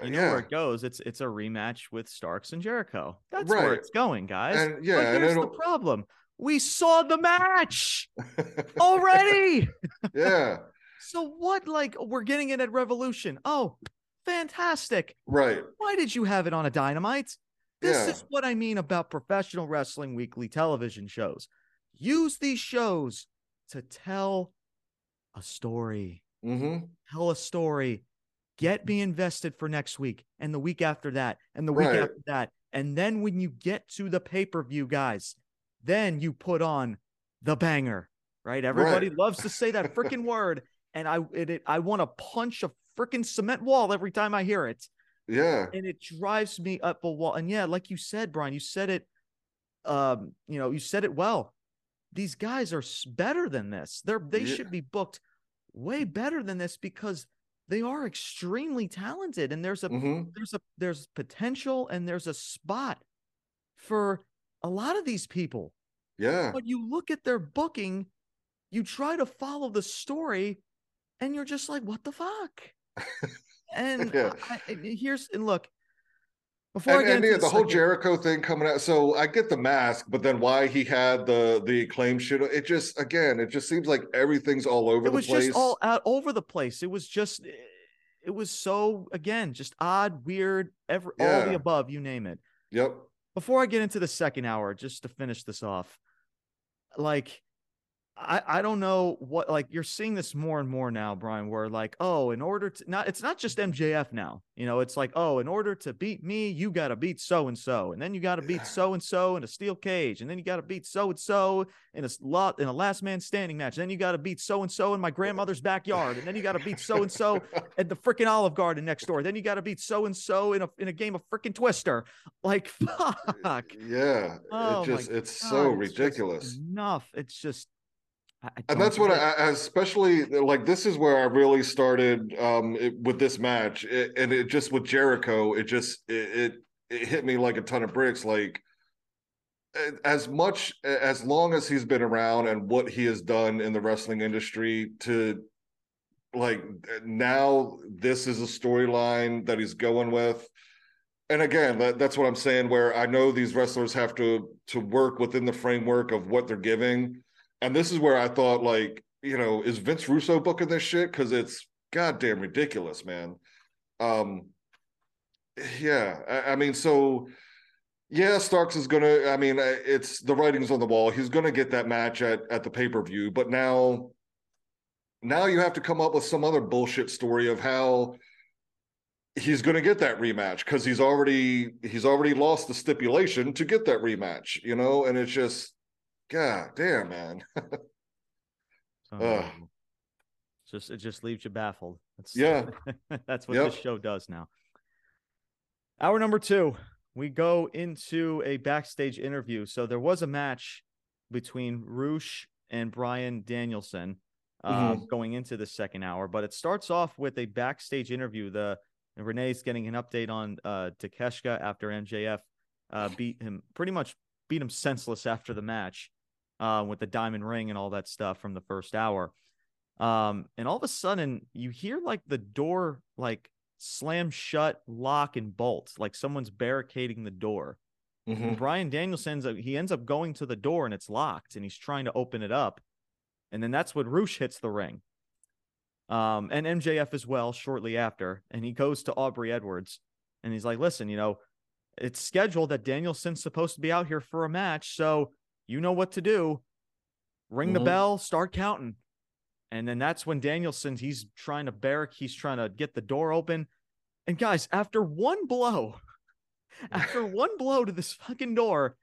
You uh, know yeah, where it goes. It's it's a rematch with Starks and Jericho. That's where it's going, guys. and yeah, but and here's the problem. We saw the match [laughs] already. yeah, so what? Like we're getting it at Revolution. Oh, fantastic. right, Why did you have it on a dynamite? This Yeah. is what I mean about professional wrestling weekly television shows. Use these shows to tell a story. hmm Tell a story. Get me invested for next week and the week after that and the week Right. after that. And then when you get to the pay per view, guys, then you put on the banger, right? Everybody Right. loves to say that freaking word. And I, it, it, I want to punch a freaking cement wall every time I hear it yeah, and it drives me up a wall. And yeah, like you said, Brian, you said it. Um, you know, you said it well. These guys are better than this. They're they Yeah. should be booked way better than this because they are extremely talented. And there's a hmm there's a there's potential and there's a spot for a lot of these people. yeah, But you look at their booking, you try to follow the story, and you're just like, what the fuck? [laughs] And Yeah. I, I- here's and look, before I get and yeah, the whole Jericho thing coming out. So I get the mask, but then why he had the the claim shit? It just again, it just seems like everything's all over it the was just all out over the place. It was just, it was so again, just odd, weird, every all the above, you name it. Yep. Before I get into the second hour, just to finish this off, like I, I don't know what like you're seeing this more and more now, Brian, where like, oh, in order to not it's not just MJF now. You know, it's like, oh, in order to beat me, you gotta beat so and so, and then you gotta beat so and so in a steel cage, and then you gotta beat so and so in a lot in a last man standing match. Then you gotta beat so and so in my grandmother's backyard, and then you gotta beat so and so at the freaking Olive Garden next door. Then you gotta beat so and so in a in a game of freaking Twister. Like [laughs] fuck. Yeah. Oh it just it's God, so it's ridiculous. enough. It's just and that's what. I, I especially like this is where i really started um it, with this match. It, and it just with jericho it just it, it it hit me like a ton of bricks. Like as much as long as he's been around and what he has done in the wrestling industry to like now this is a storyline that he's going with. And again that, that's what i'm saying where i know these wrestlers have to to work within the framework of what they're giving and this is where I thought, like, you know, is Vince Russo booking this shit? Because it's goddamn ridiculous, man. Um, yeah, I, I mean, so yeah, Starks is gonna. I mean, it's the writing's on the wall. He's gonna get that match at at the pay per view, but now, now you have to come up with some other bullshit story of how he's going to get that rematch because he's already he's already lost the stipulation to get that rematch you know and it's just god damn man It's [laughs] Ugh. unbelievable. It's just it just leaves you baffled. That's, Yeah. [laughs] that's what Yep. this show does now. Hour number two, we go into a backstage interview. So there was a match between Rush and Bryan Danielson uh, Mm-hmm. going into the second hour, but it starts off with a backstage interview. The Renee's getting an update on uh, Takeshita after MJF uh, beat him pretty much beat him senseless after the match uh, with the diamond ring and all that stuff from the first hour. Um, and all of a sudden, you hear like the door like slam shut, lock, and bolt, like someone's barricading the door. Mm-hmm. Bryan Danielson he ends up going to the door and it's locked, and he's trying to open it up, and then that's when Rush hits the ring. Um, and MJF as well shortly after, and he goes to Aubrey Edwards, and he's like, "Listen, you know, it's scheduled that Danielson's supposed to be out here for a match, so you know what to do. Ring mm-hmm. the bell, start counting." And then that's when Danielson, he's trying to barrack, he's trying to get the door open. And guys, after one blow, [laughs] after one blow to this fucking door,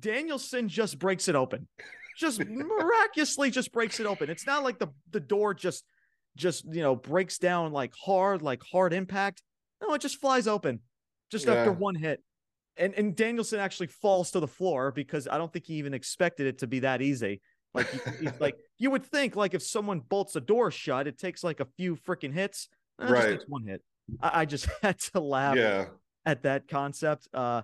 Danielson just breaks it open. Just [laughs] miraculously just breaks it open. It's not like the, the door just just you know breaks down like hard, like hard impact. No, it just flies open just yeah. after one hit. And and Danielson actually falls to the floor because I don't think he even expected it to be that easy. Like, [laughs] like you would think, like if someone bolts a door shut, it takes like a few freaking hits. Eh, right, just one hit. I, I, just [laughs] had to laugh yeah. at that concept. Uh,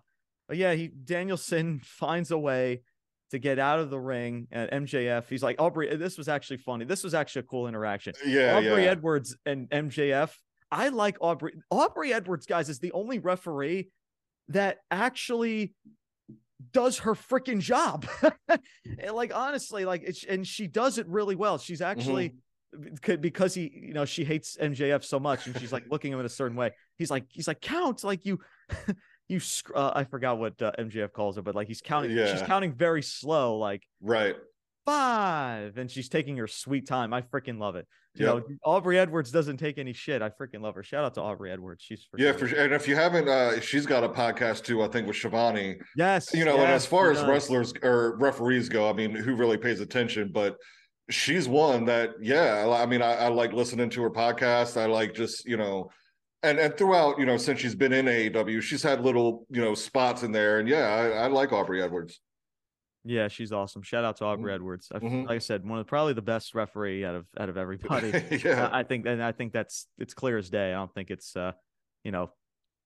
but yeah, he Danielson [laughs] finds a way to get out of the ring at MJF. He's like Aubrey. This was actually funny. This was actually a cool interaction. Yeah, Aubrey yeah. Edwards and MJF. I like Aubrey. Aubrey Edwards, guys, is the only referee that actually does her freaking job. [laughs] like honestly, like it's and she does it really well. She's actually mm-hmm. because he, you know, she hates MJF so much, and she's like looking at him in a certain way. He's like, he's like, count like you. [laughs] you uh, I forgot what uh, MJF calls her, but like he's counting. Yeah. She's counting very slow, like right five, and she's taking her sweet time. I freaking love it. You yep. know, Aubrey Edwards doesn't take any shit. I freaking love her. Shout out to Aubrey Edwards. She's yeah, for sure. And if you haven't, uh, she's got a podcast too. I think with Shivani. Yes, you know, yes, and as far as does. wrestlers or referees go, I mean, who really pays attention? But she's one that, yeah, I mean, I, I like listening to her podcast. I like just you know and and throughout you know since she's been in AEW, she's had little you know spots in there, and yeah, I, I like Aubrey Edwards. Yeah, she's awesome. Shout out to Aubrey mm-hmm. Edwards. Mm-hmm. Like I said, one of probably the best referee out of out of [laughs] everybody. yeah, I think, and I think that's it's clear as day. I don't think it's, uh, you know,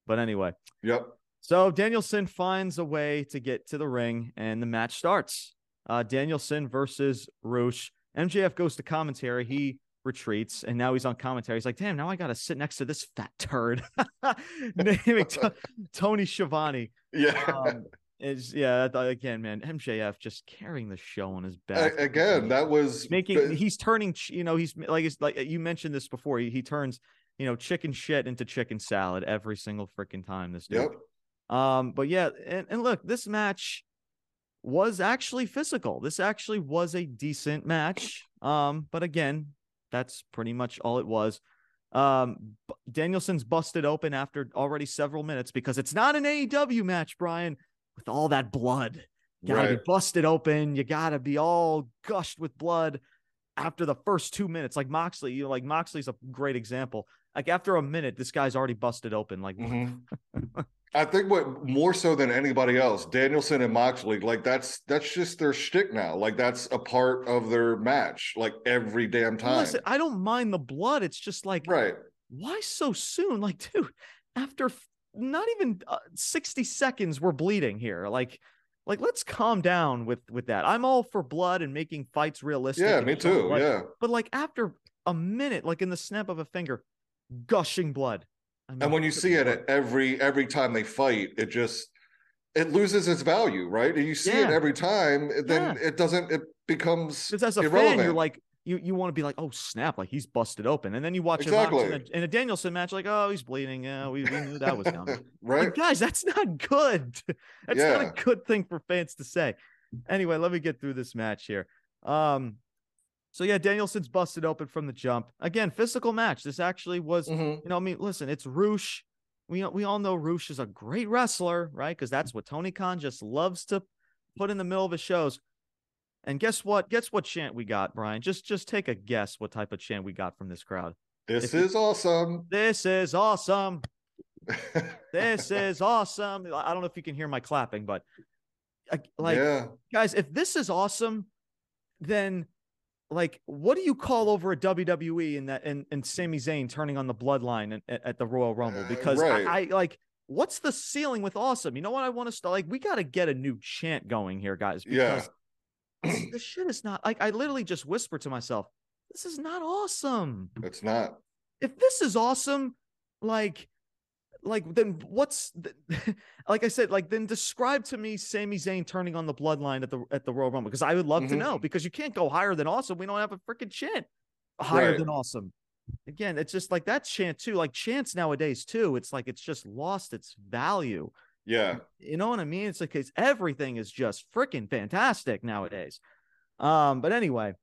but anyway. Yep. So Danielson finds a way to get to the ring, and the match starts. Uh, Danielson versus Rush. MJF goes to commentary. He retreats, and now he's on commentary. He's like, "Damn, now I got to sit next to this fat turd." [laughs] Naming [laughs] Tony Schiavone. Yeah. Um, is yeah again man mjf just carrying the show on his back again that was making he's turning you know he's like it's like you mentioned this before he, he turns you know chicken shit into chicken salad every single freaking time this dude. Yep. um but yeah and, and look this match was actually physical. This actually was a decent match. Um but again that's pretty much all it was. Um danielson's busted open after already several minutes because it's not an aew match brian with all that blood. You gotta right. be busted open. You gotta be all gushed with blood after the first two minutes. Like Moxley, you know, like Moxley's a great example. Like after a minute, this guy's already busted open. Like mm-hmm. [laughs] I think what more so than anybody else, Danielson and Moxley, like that's that's just their shtick now. Like that's a part of their match, like every damn time. Listen, I don't mind the blood. It's just like, right? Why so soon? Like, [laughs] dude, after not even uh, 60 seconds we're bleeding here like like let's calm down with with that i'm all for blood and making fights realistic yeah me too like, yeah but like after a minute like in the snap of a finger gushing blood I mean, and when you see it at every every time they fight it just it loses its value right and you see yeah. it every time then yeah. it doesn't it becomes because as a irrelevant. fan you're like you you want to be like, oh snap, like he's busted open, and then you watch exactly. in, a, in a Danielson match, like, oh, he's bleeding. Yeah, we, we knew that was coming. [laughs] right, like, guys, that's not good. [laughs] that's yeah. not a good thing for fans to say. Anyway, let me get through this match here. Um, so yeah, Danielson's busted open from the jump. Again, physical match. This actually was, mm-hmm. you know, I mean, listen, it's Rush. We we all know Rush is a great wrestler, right? Because that's what Tony Khan just loves to put in the middle of his shows. And guess what? Guess what chant we got, Brian? Just just take a guess what type of chant we got from this crowd. This if is you, awesome. This is awesome. this is awesome. [laughs] I don't know if you can hear my clapping, but like yeah. guys, if this is awesome, then like what do you call over at WWE and that and, and Sami Zayn turning on the bloodline at, at the Royal Rumble? Uh, Because right. I, I like what's the ceiling with awesome? You know what I want to start like we got to get a new chant going here, guys. Yeah. Because this, [clears throat] this shit is not like I literally just whispered to myself, this is not awesome. It's not. If this is awesome, like like then what's the, [laughs] like I said, like then describe to me Sami Zayn turning on the bloodline at the at the Royal Rumble because I would love to Mhm. know because you can't go higher than awesome. We don't have a freaking chant higher Right. than awesome. Again, it's just like that chant too. Like chants nowadays too. It's like it's just lost its value. Yeah. You know what I mean? It's like it's everything is just freaking fantastic nowadays. Um, but anyway,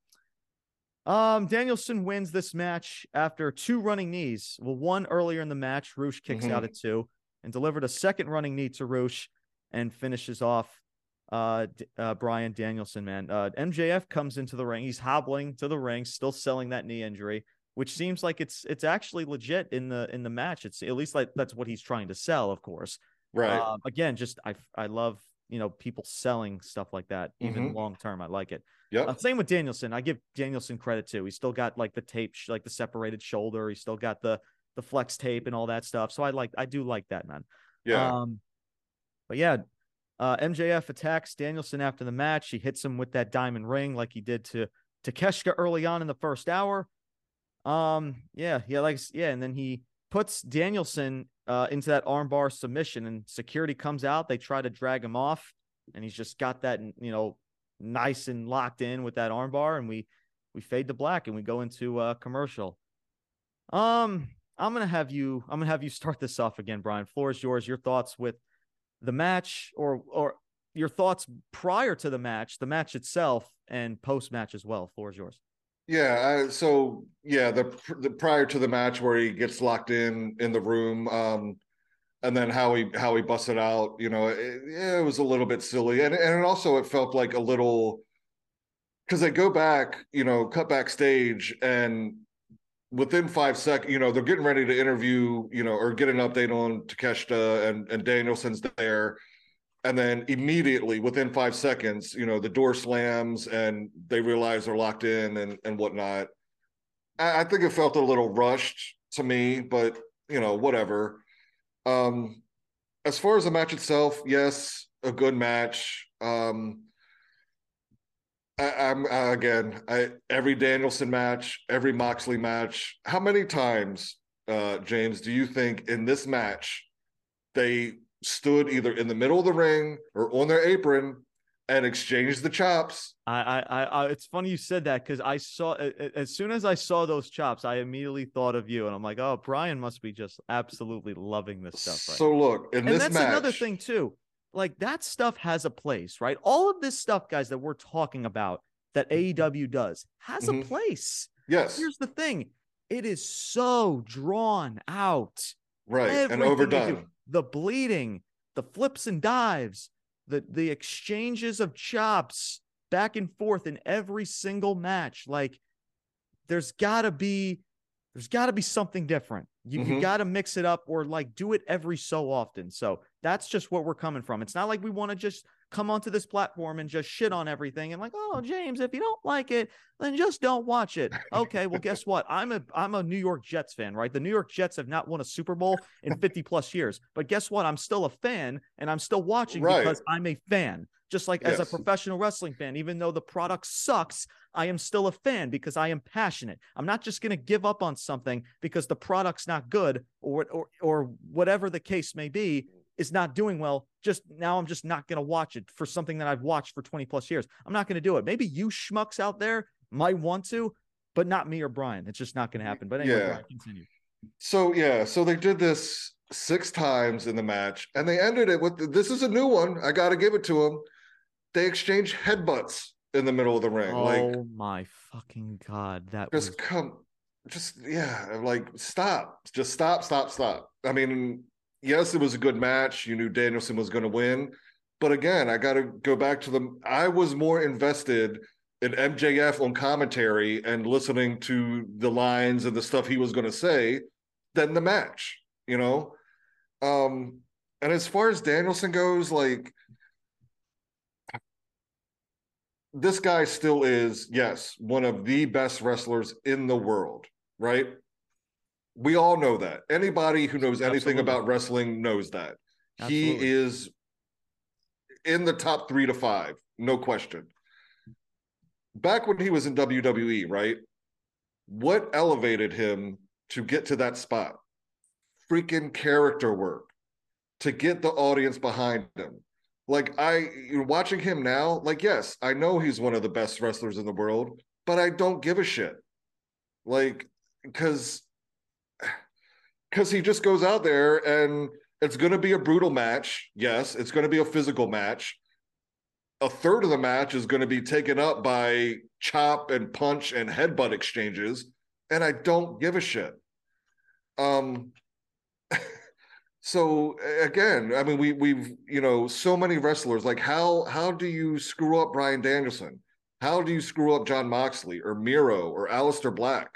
um, Danielson wins this match after two running knees. Well, one earlier in the match, Rush kicks Mhm. out at two and delivered a second running knee to Rush and finishes off uh, uh Bryan Danielson, man. Uh MJF comes into the ring. He's hobbling to the ring, still selling that knee injury, which seems like it's it's actually legit in the in the match. It's at least like that's what he's trying to sell, of course. Right. Um, again, just I I love you know people selling stuff like that even Mhm. long term. I like it. yeah Uh, same with Danielson. I give Danielson credit too. He's still got like the tape, sh- like the separated shoulder. He's still got the the flex tape and all that stuff. So I like I do like that man. yeah. Um, but yeah, uh, MJF attacks Danielson after the match. He hits him with that diamond ring like he did to to Keshka early on in the first hour. Um, yeah, yeah, like yeah, and then he puts Danielson uh into that armbar submission, and security comes out. They try to drag him off, and he's just got that you know nice and locked in with that armbar, and we we fade to black, and we go into uh commercial. Um, I'm gonna have you. I'm gonna have you [laughs] start this off again, Brian. Floor is yours. Your thoughts with the match, or or your thoughts prior to the match, the match itself, and post match as well. Floor is yours. Yeah, I, so yeah, the the prior to the match where he gets locked in in the room, um, and then how he how he busted out, you know, it, it was a little bit silly, and and it also it felt like a little because they go back, you know, cut backstage, and within five seconds, you know, they're getting ready to interview, you know, or get an update on Takeshita, and and Danielson's there, and then immediately within five seconds you know the door slams and they realize they're locked in and and whatnot. I, I think it felt a little rushed to me but you know whatever. Um as far as the match itself yes a good match. Um I, i'm uh, again i every danielson match every moxley match how many times uh james do you think in this match they stood either in the middle of the ring or on their apron and exchanged the chops. I, I, I, it's funny you said that because I saw a- a- as soon as I saw those chops, I immediately thought of you, and I'm like, oh, Brian must be just absolutely loving this stuff. Right so look, in and this that's match, another thing too. Like that stuff has a place, right? All of this stuff, guys, that we're talking about that AEW does has a Mhm. place. yes, Here's the thing: it is so drawn out. right, and Everything do, overdone. The bleeding, the flips and dives, the the exchanges of chops back and forth in every single match. Like there's gotta be there's gotta be something different. You you Mhm. gotta mix it up or like do it every so often. So that's just what we're coming from. It's not like we want to just come onto this platform and just shit on everything and like, oh mm. James, if you don't like it, then just don't watch it. [laughs] Okay, well, guess what? I'm a I'm a New York Jets fan, right? The New York Jets have not won a Super Bowl in [laughs] 50 plus years. But guess what? I'm still a fan and I'm still watching Right. because I'm a fan. Just like as a professional wrestling fan, even though the product sucks, I am still a fan because I am passionate. I'm not just going to give up on something because the product's not good or or or whatever the case may be is not doing well. Just now I'm just not going to watch it for something that I've watched for 20 plus years. I'm not going to do it. Maybe you schmucks out there might want to, but not me or Brian. It's just not going to happen. But anyway, Yeah. Brian, continue. So yeah, so they did this six times in the match, and they ended it with this is a new one. I got to give it to them. They exchanged headbutts in the middle of the ring, Oh like my fucking god, that just was come, just yeah, like stop, just stop, stop, stop. I mean, yes, it was a good match. You knew Danielson was going to win, but again, I got to go back to the. I was more invested in MJF on commentary and listening to the lines and the stuff he was going to say than the match. You know, um, and as far as Danielson goes, like this guy still is, yes, one of the best wrestlers in the world, right? We all know that. Anybody who knows anything Absolutely. about wrestling knows that. Absolutely. He is in the top three to five, no question. Back when he was in WWE, right? What elevated him to get to that spot? Freaking character work to get the audience behind him. Like I you're watching him now, like yes, I know he's one of the best wrestlers in the world, but I don't give a shit. Like cuz cuz he just goes out there and it's going to be a brutal match. Yes, it's going to be a physical match. A third of the match is going to be taken up by chop and punch and headbutt exchanges, and I don't give a shit. Um, [laughs] so again, I mean, we we've you know so many wrestlers. Like how how do you screw up Bryan Danielson? How do you screw up Jon Moxley or Miro or Aleister Black?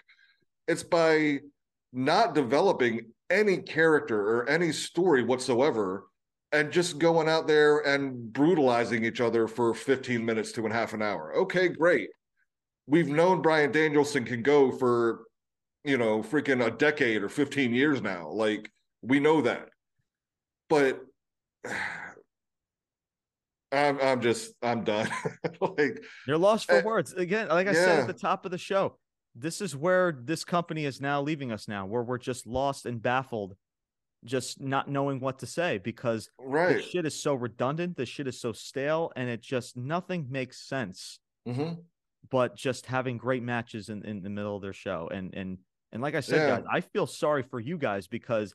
It's by not developing any character or any story whatsoever and just going out there and brutalizing each other for 15 minutes to a half an hour. Okay, great. We've known Bryan Danielson can go for, you know, freaking a decade or 15 years now. Like, we know that. But [sighs] I'm I'm just I'm done. [laughs] like You're lost for Eh, words. Again, like I said at the top of the show, this is where this company is now leaving us now, where we're just lost and baffled, just not knowing what to say because right. this shit is so redundant, this shit is so stale, and it just nothing makes sense hmm but just having great matches in, in the middle of their show. And and and like I said, Yeah. guys, I feel sorry for you guys because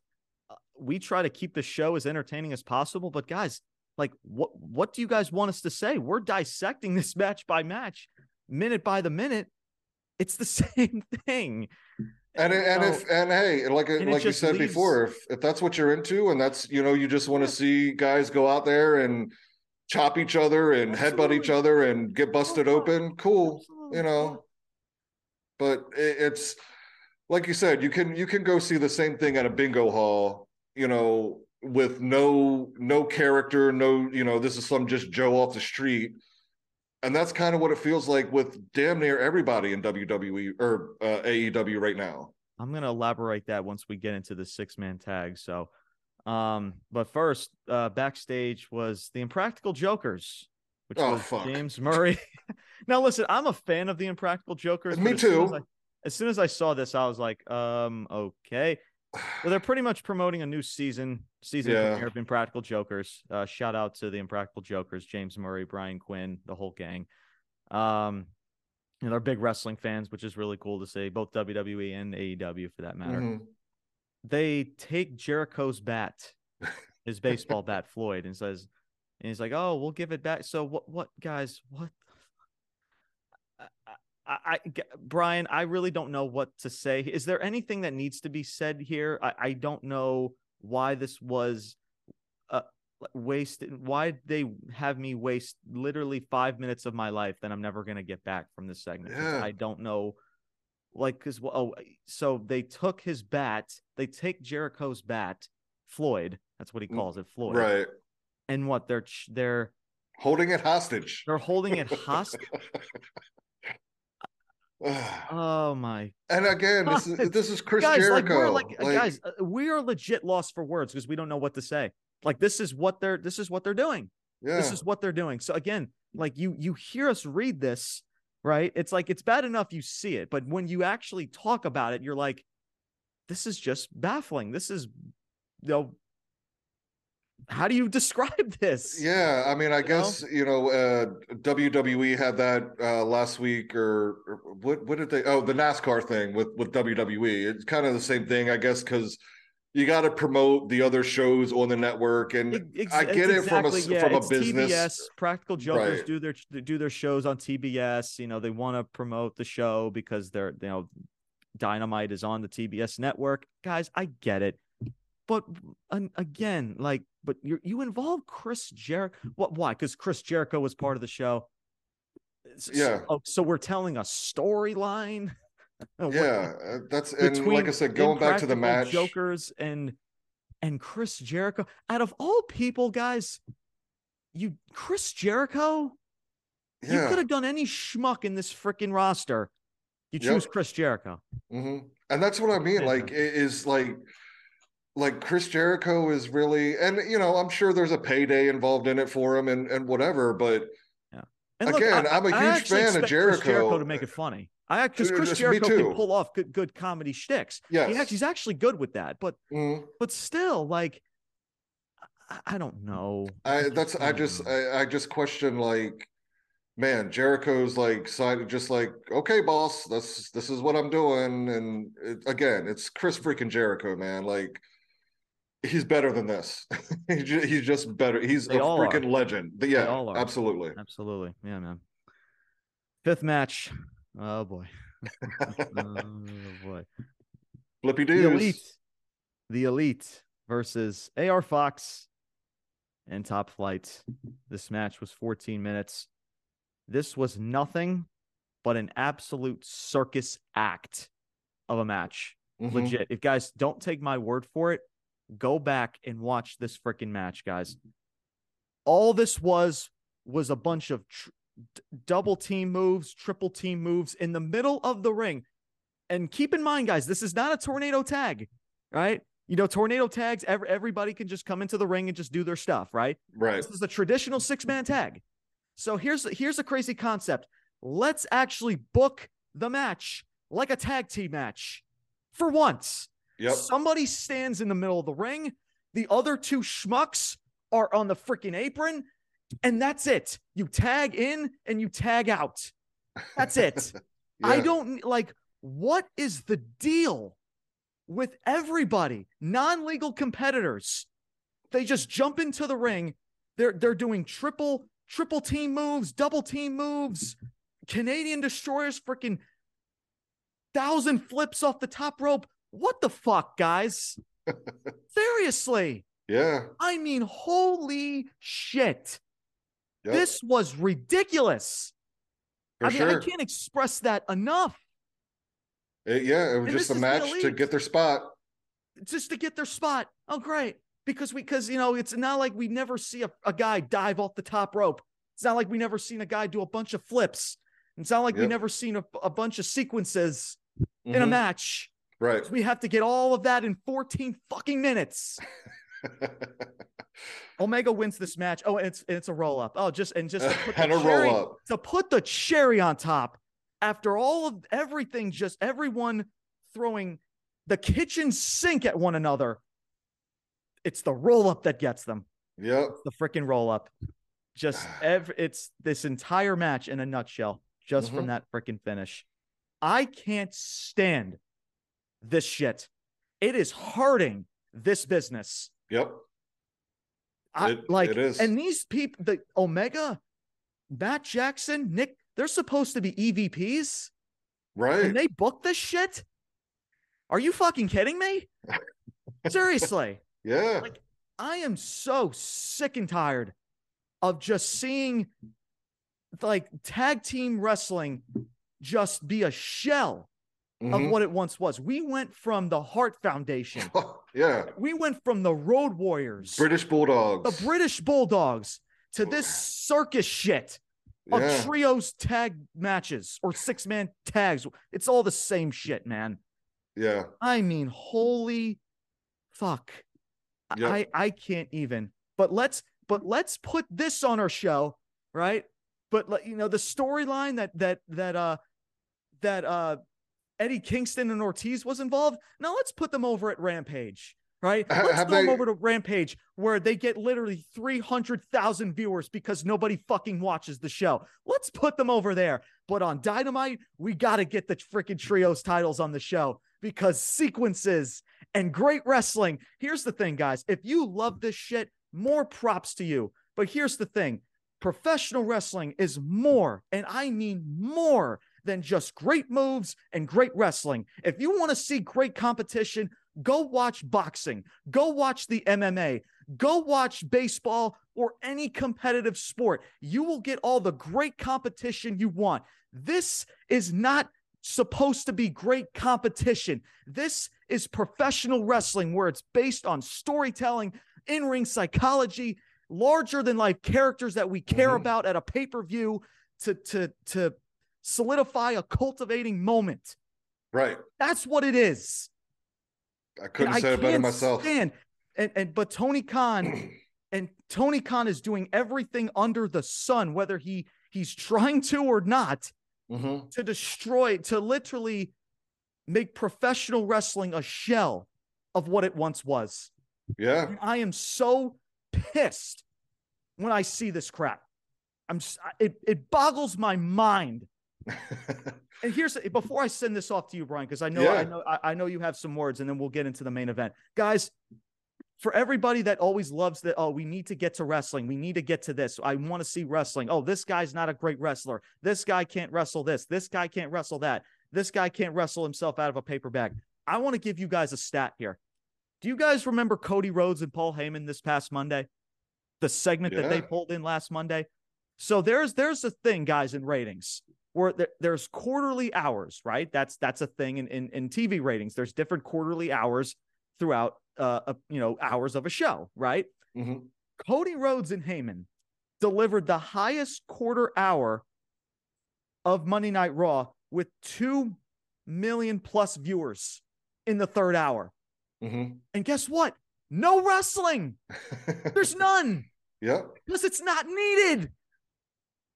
uh, we try to keep the show as entertaining as possible. But guys, like, what what do you guys want us to say? We're dissecting [laughs] this match by match, minute by the minute. It's the [laughs] same thing. And and know, if and hey, like uh, and like you said leaves- before, if if that's what you're into, and that's you know you just want to see guys go out there and chop each other and headbutt each other and get oh, busted yeah. open, cool, Absolutely, you know. But it, it's like you said, you can you can go see the same thing at a bingo hall, you know, with no no character, no you know this is some just Joe off the street. And that's kind of what it feels like with damn near everybody in WWE or uh, AEW right now. I'm gonna elaborate that once we get into the six man tag. So, um, but first, uh, backstage was the Impractical Jokers, which Oh, was fuck. James Murray. [laughs] now, listen, I'm a fan of the Impractical Jokers. Me as soon as too. I- As soon as I saw this, I was like, um, okay. So they're pretty much promoting a new season, season Yeah. premiere of Impractical Jokers. Uh, shout out to the Impractical Jokers, James Murray, Brian Quinn, the whole gang. Um, you know, they're big wrestling fans, which is really cool to see, both WWE and AEW for that matter. Mhm. They take Jericho's bat, his baseball [laughs] bat, Floyd, and says, and he's like, "Oh, we'll give it back." So what? What guys? What? I, I, Brian, I really don't know what to say. Is there anything that needs to be said here? I, I don't know why this was uh, wasted. Why they have me waste literally five minutes of my life that I'm never gonna get back from this segment? Yeah. I don't know. Like, because oh, so they took his bat. They take Jericho's bat, Floyd. That's what he Mm, calls it, Floyd. Right. And what they're they're Holding it hostage. they're holding it [laughs] hostage. [sighs] Oh my and again, this is this is Chris guys, like Jericho. we're like, uh, guys, uh, we are legit lost for words because we don't know what to say. Like this is what they're this is what they're doing. yeah. This is what they're doing. So again, like you you hear us read this, right? It's like it's bad enough you see it, but when you actually talk about it, you're like, this is just baffling. This is you know how do you describe [laughs] this? Yeah, I mean, I You know? guess you know, uh, WWE had that uh, last week, or, or what? What did they? Oh, the NASCAR thing with with WWE. It's kind of the same thing, I guess, because you got to promote the other shows on the network, and Ex- I get it from a exactly- yeah, from a it's business. TBS. Practical Jokers Right. do their do their shows on TBS. You know, they want to promote the show because they're you know, Dynamite is on the TBS network. Guys, I get it, but again, like, but you you involve Chris Jericho. What? Why? Because Chris Jericho was part of the show. S- s- Yeah. Oh, so we're telling a storyline. [laughs] Yeah, uh, that's and like I said, going back to the match. Jokers and and Chris Jericho. Out of all people, guys, you Chris Jericho, You could have done any schmuck in this freaking roster. You choose Yep. Chris Jericho. hmm And that's what I mean. Yeah. Like, it is like, like Chris Jericho is really, and you know, I'm sure there's a payday involved in it for him and and whatever. But And Again, I'm a a huge fan of Chris Jericho. Jericho to make it funny. I because Uh, Chris Jericho can pull off good good comedy shticks. He yes, he's actually good with that. But Mhm. but still, like, I, I don't know. I that's I just. I, I just question like, man, Jericho's like side just like okay, boss, that's this is what I'm doing. And it, again, it's Chris freaking Jericho, man. Like. He's better than this. [laughs] he's, ju- he's just better. He's They a all are. freaking legend. But yeah, all are. absolutely. Absolutely, yeah, man. Fifth match. Oh boy. [laughs] oh boy. Flippy The elite. The elite versus AR Fox and Top Flight. This match was 14 minutes. This was nothing but an absolute circus act of a match. Mhm. Legit. If guys don't take my word for it, go back and watch this freaking match, guys. All this was was a bunch of tr- double team moves, triple team moves in the middle of the ring. And keep in mind, guys, this is not a tornado tag, right? You know, tornado tags, ev- everybody can just come into the ring and just do their stuff, right? Right. This is a traditional six man tag. So here's here's a crazy concept. Let's actually book the match like a tag team match for once. Yep. Somebody stands in the middle of the ring. The other two schmucks are on the freaking apron, and that's it. You tag in and you tag out. That's it. [laughs] I don't like what is the deal with everybody, non-legal competitors. They just jump into the ring. They're they're doing triple triple team moves, double team moves, Canadian destroyers, freaking thousand flips off the top rope. What the fuck, guys? [laughs] Seriously. Yeah. I mean, holy shit. Yep. This was ridiculous. for I mean, sure. I can't express that enough. It- yeah, it was And just a match to get their spot. just to get their spot. Oh, great. Because we, because, you know, it's not like we never see a, a guy dive off the top rope. It's not like we never seen a guy do a bunch of flips. It's not like we never seen a, a bunch of sequences in a Mhm. match. Right. We have to get all of that in 14 fucking minutes. [laughs] Omega wins this match. Oh, and it's it's a roll up. Oh, just and just to put [laughs] the and a cherry, roll up. to put the cherry on top after all of everything, just everyone throwing the kitchen sink at one another. It's the roll up that gets them. Yep. The freaking roll up. Just [sighs] every it's this entire match in a nutshell, just Mhm. from that freaking finish. I can't stand this shit. It is hurting this business. Yep. I, It- like, it is. and these people, the Omega, Matt Jackson, Nick, they're supposed to be EVPs, Right. and they book this shit. Are you fucking kidding me? [laughs] Seriously, yeah. like, I am so sick and tired of just seeing like tag team wrestling just be a shell of Mhm. what it once was. We went from the Heart Foundation, [laughs] yeah. we went from the Road Warriors, British Bulldogs. the British Bulldogs, to this [sighs] circus shit of Yeah. trios tag matches or six man tags. It's all the same shit, man. Yeah. I mean, holy fuck. I- Yep. I I can't even. But let's but let's put this on our show, right? But you know, the storyline that that that uh that uh Eddie Kingston and Ortiz was involved. Now let's put them over at Rampage, right? Let's have 'em they- over to Rampage where they get literally 300,000 viewers because nobody fucking watches the show. Let's put them over there. But on Dynamite, we got to get the freaking trios titles on the show because sequences and great wrestling. Here's the thing, guys. If you love this shit, more props to you. But here's the thing professional wrestling is more, and I mean more than just great moves and great wrestling. If you want to see great competition, go watch boxing, go watch the MMA, go watch baseball or any competitive sport. You will get all the great competition you want. This is not supposed to be great competition. This is professional wrestling where it's based on storytelling, in ring psychology, larger than life characters that we care Mhm. about at a pay per view, to to to solidify a cultivating moment. Right. That's what it is. I couldn't say it better myself. Stand. And and but Tony Khan [clears throat] and Tony Khan is doing everything under the sun, whether he he's trying to or not, mm-hmm. to destroy, to literally make professional wrestling a shell of what it once was. Yeah. And I am so pissed when I see this crap. I'm it it boggles my mind. And here's before I send this off to you, Brian, because I know yeah. I know I know you have some words, and then we'll get into the main event, guys. For everybody that always loves that, oh, we need to get to wrestling. We need to get to this. I want to see wrestling. Oh, this guy's not a great wrestler. This guy can't wrestle this. This guy can't wrestle that. This guy can't wrestle himself out of a paper bag. I want to give you guys a stat here. Do you guys remember Cody Rhodes and Paul Heyman this past Monday? The segment yeah. that they pulled in last Monday. So there's there's a thing, guys, in ratings where there's quarterly hours, right? That's that's a thing in, in in TV ratings. There's different quarterly hours throughout uh a, you know hours of a show, right? Mm-hmm. Cody Rhodes and Heyman delivered the highest quarter hour of Monday Night Raw with two million plus viewers in the third hour. Mm-hmm. And guess what? No wrestling. [laughs] There's none. Yep. Because it's not needed.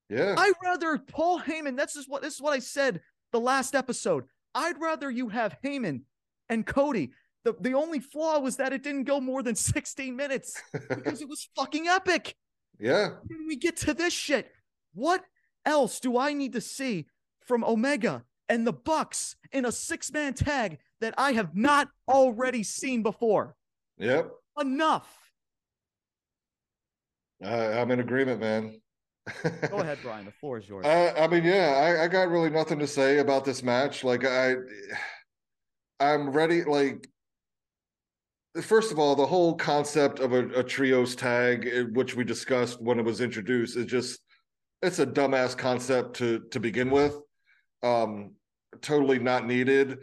Yeah. I'd rather Paul Heyman. That's just what this is what I said the last episode. I'd rather you have Heyman and Cody. The the only flaw was that it didn't go more than [laughs] 16 minutes because it was [laughs] fucking epic. Yeah. When we get to this shit, what else do I need to see from Omega and the Bucks in a six man tag that I have not already seen before. Yep. Enough. Uh, I'm in agreement, man. Go [laughs] ahead, Brian. The floor is yours. Uh, I mean, yeah, I, I got really nothing to say about this match. Like, I, I'm ready. Like, first of all, the whole concept of a, a trios tag, eh, which we discussed when it was introduced, is just it's a dumbass concept to to begin with. Um, totally not needed.